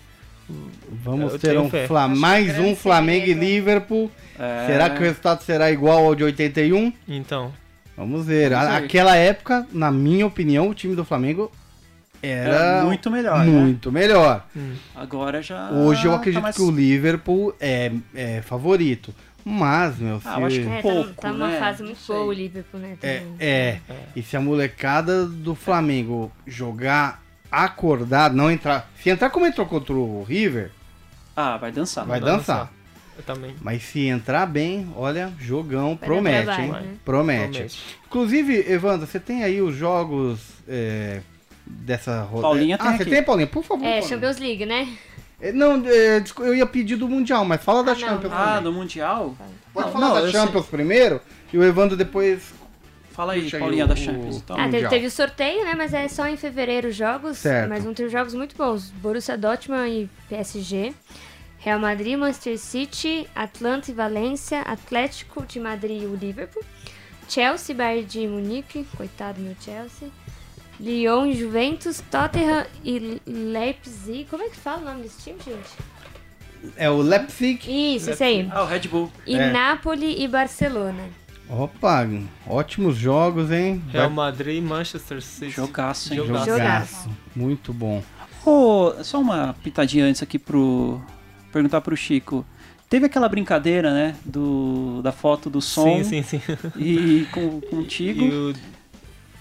Vamos Eu ter um. Fla- mais um Flamengo e. Liverpool. É, Será que o resultado será igual ao de 81? então, Vamos ver. Vamos ver. Aquela época, na minha opinião, o time do Flamengo era Era muito melhor. né? muito melhor. Agora já. Hoje eu tá acredito mais- que o Liverpool é, é favorito. Mas, meu filho. Ah, eu acho que- É, tá, pouco, tá numa né? fase muito boa o Liverpool, né? É, também. é. E se a molecada do Flamengo jogar acordado, não entrar. Se entrar como entrou contra o River, Ah, vai dançar. vai Vai dançar. dançar. eu também. Mas se entrar bem, olha, jogão, dar promete, trabalho, hein? né? Promete. Promete. Inclusive, Evandro, você tem aí os jogos é, dessa rodada? Paulinha tem Ah, você aqui. tem, Paulinha? Por favor. É, Paulinha. Champions League, né? É, Não, é, eu ia pedir do Mundial, mas fala da Ah. Champions Ah, do Mundial? Pode Não, falar não, da Champions primeiro e o Evandro depois. Fala aí, Paulinha o- da Champions. Então. Ah, teve, teve o sorteio, né? Mas é só em fevereiro os jogos. Certo. Mas vão ter jogos muito bons. Borussia Dortmund e PSG. Real Madrid, Manchester City, Atlanta e Valência, Atlético de Madrid e o Liverpool. Chelsea, Bayern de Munique, coitado meu Chelsea. Lyon, Juventus, Tottenham e Leipzig. Como é que fala o nome desse time, gente? É o Leipzig. Isso, esse aí. Ah, o Red Bull. E É. Napoli e Barcelona. Opa, ótimos jogos, hein? Real Madrid e Manchester City. Jogaço, hein? Jogaço. Jogaço. Muito bom. Ô, só uma pitadinha antes aqui pro. Perguntar pro Chico. Teve aquela brincadeira, né? Do, da foto do som Sim, sim, sim. e com, contigo. E o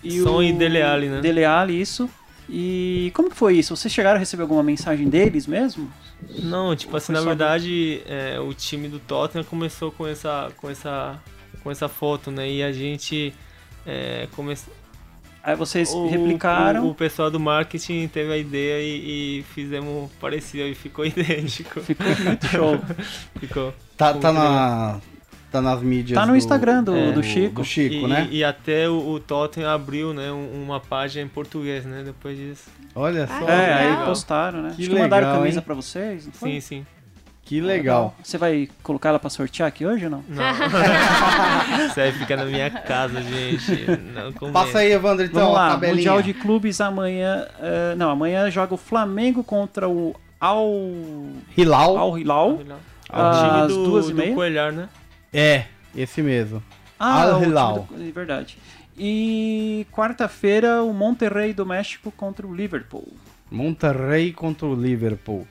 Som e Dele Alli, né? Dele Alli, isso. E como que foi isso? Vocês chegaram a receber alguma mensagem deles mesmo? Não, tipo assim, na verdade, é, o time do Tottenham começou com essa, com essa, com essa foto, né? E a gente é, começou. Aí vocês O, replicaram. o, o pessoal do marketing teve a ideia e, e fizemos parecido e ficou <laughs> idêntico. Ficou muito show. <laughs> Ficou. Tá, tá, na, tá nas mídias. Tá no Instagram do, é, do Chico. Do Chico, e, né? e até o, o Tottenham abriu, né, um- uma página em português, né? Depois disso. Olha só. Ah, É, aí legal. postaram, né? Que Acho que mandaram legal, camisa hein? pra vocês. não foi? Sim, sim. Que legal. Você vai colocar ela pra sortear aqui hoje ou não? Não. <laughs> Isso aí fica na minha casa, gente. Passa aí, Evandro, então, Vamos lá, tabelinha. Mundial de Clubes amanhã. eh, não, amanhã joga o Flamengo contra o Al, Hilal. Al Hilal. O Às time do, duas e do meia? Coelhar, né? É, esse mesmo. Ah, Al Hilal. do- é verdade. E quarta-feira o Monterrey do México contra o Liverpool. Monterrey contra o Liverpool.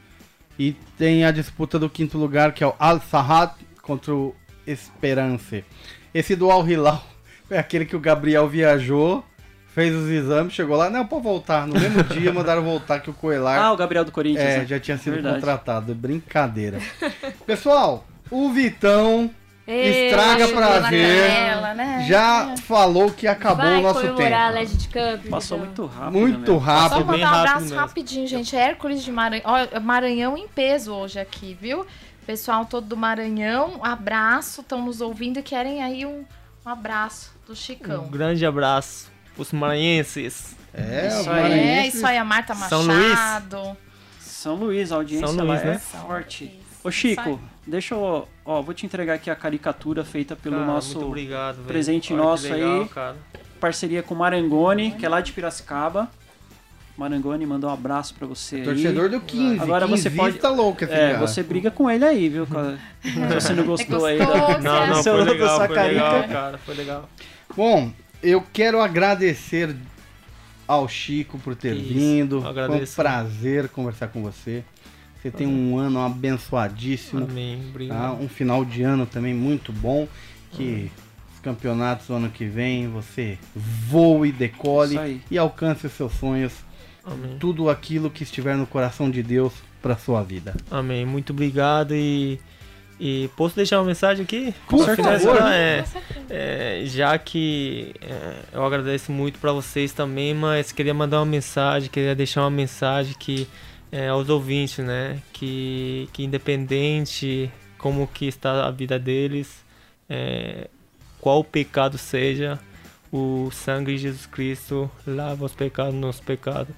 E tem a disputa do quinto lugar, que é o Al Sahat contra o Esperance. Esse do Al Hilal <laughs> é aquele que o Gabriel viajou, fez os exames, chegou lá, não, pode voltar. No mesmo <laughs> dia mandaram voltar que o Ah, Coelar o Gabriel do Corinthians. é, né? já tinha sido Verdade. contratado. Brincadeira. Pessoal, o Vitão Ê, Estraga machucou pra ver. canela. né? já falou que acabou Vai o nosso comemorar a tempo. Legend Cup. Passou então. muito rápido. Muito né? Só rápido. bem mandar um rápido abraço mesmo. rapidinho, gente. Hércules de Maranhão. Ó, Maranhão em peso hoje aqui, viu? Pessoal todo do Maranhão, abraço. Estão nos ouvindo e querem aí um, um abraço do Chicão. Um grande abraço pros maranhenses. É, Isso os aí. É, isso aí, a Marta São Machado. São Luís, a audiência São lá Luís, é né? forte. Ô Chico, aí. deixa eu. Ó, vou te entregar aqui a caricatura feita pelo Cara, nosso muito obrigado, velho. presente Olha nosso legal, aí. Cara. parceria com o Marangoni, que é lá de Piracicaba. Marangoni mandou um abraço pra você aí. Torcedor do 15. Agora você pode- tá louco É, você briga com ele aí, viu? Se você não gostou aí da... Você Não, foi legal, foi legal, cara. Foi legal. Bom, eu quero agradecer ao Chico por ter Isso, vindo. Foi um prazer conversar com você. Você tem um ano abençoadíssimo. Amém. tá? Um final de ano também muito bom. Que os campeonatos do ano que vem você voe, decole e alcance os seus sonhos. Amém. Tudo aquilo que estiver no coração de Deus para sua vida. Amém. Muito obrigado e. E posso deixar uma mensagem aqui? Por favor. É, é, já que é, eu agradeço muito pra vocês também, mas queria mandar uma mensagem, queria deixar uma mensagem que é, aos ouvintes, né? Que, que independente como que está a vida deles, é, qual o pecado seja, o sangue de Jesus Cristo lava os pecados, nossos pecados.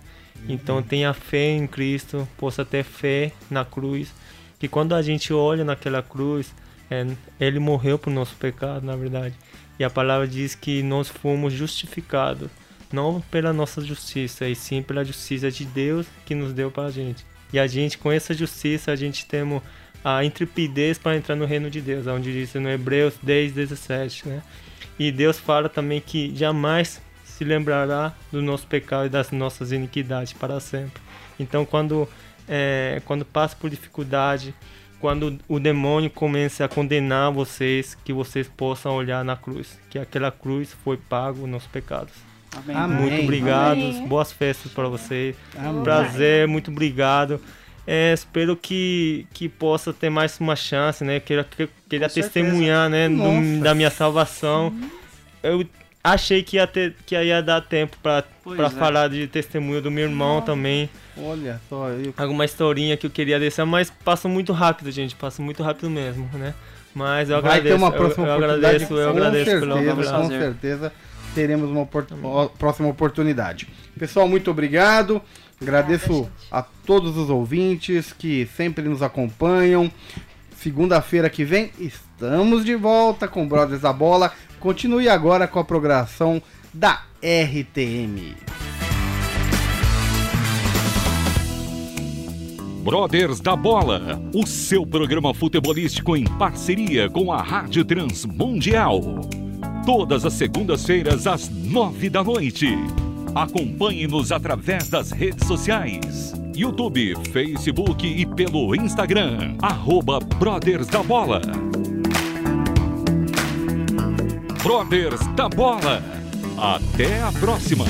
Então tenha fé em Cristo, possa ter fé na cruz, que quando a gente olha naquela cruz, é, ele morreu por nosso pecado, na verdade. E a palavra diz que nós fomos justificados, não pela nossa justiça, e sim pela justiça de Deus que nos deu para a gente. E a gente, com essa justiça, a gente temos a intrepidez para entrar no reino de Deus, onde diz no Hebreus 10, 17, né? E Deus fala também que jamais se lembrará do nosso pecado e das nossas iniquidades para sempre. Então, quando é, quando passa por dificuldade, quando o demônio começa a condenar vocês, que vocês possam olhar na cruz, que aquela cruz foi pago os nossos pecados. Amém. Amém. Muito obrigado, Amém. boas festas para vocês. Amém. Prazer, muito obrigado. É, espero que, que possa ter mais uma chance, né? Queria, que- queria Com certeza. testemunhar, né? do- Nossa. da minha salvação. Eu achei que ia, ter, que ia dar tempo para é. falar de testemunho do meu irmão também. Olha só, eu Alguma historinha que eu queria deixar, mas passa muito rápido, gente. Passa muito rápido mesmo, né? Mas eu Vai agradeço. ter uma eu- próxima eu, oportunidade. agradeço, eu com agradeço certeza, com oportunidade. certeza teremos uma tá próxima oportunidade. Pessoal, muito obrigado. Agradeço a todos os ouvintes que sempre nos acompanham. Segunda-feira que vem estamos de volta com Brothers da Bola. Continue agora com a programação da RTM. Brothers da Bola, o seu programa futebolístico em parceria com a Rádio Transmundial. Todas as segundas-feiras às nove da noite. Acompanhe-nos através das redes sociais. YouTube, Facebook e pelo Instagram. Arroba Brothers da Bola. Brothers da Bola. Até a próxima.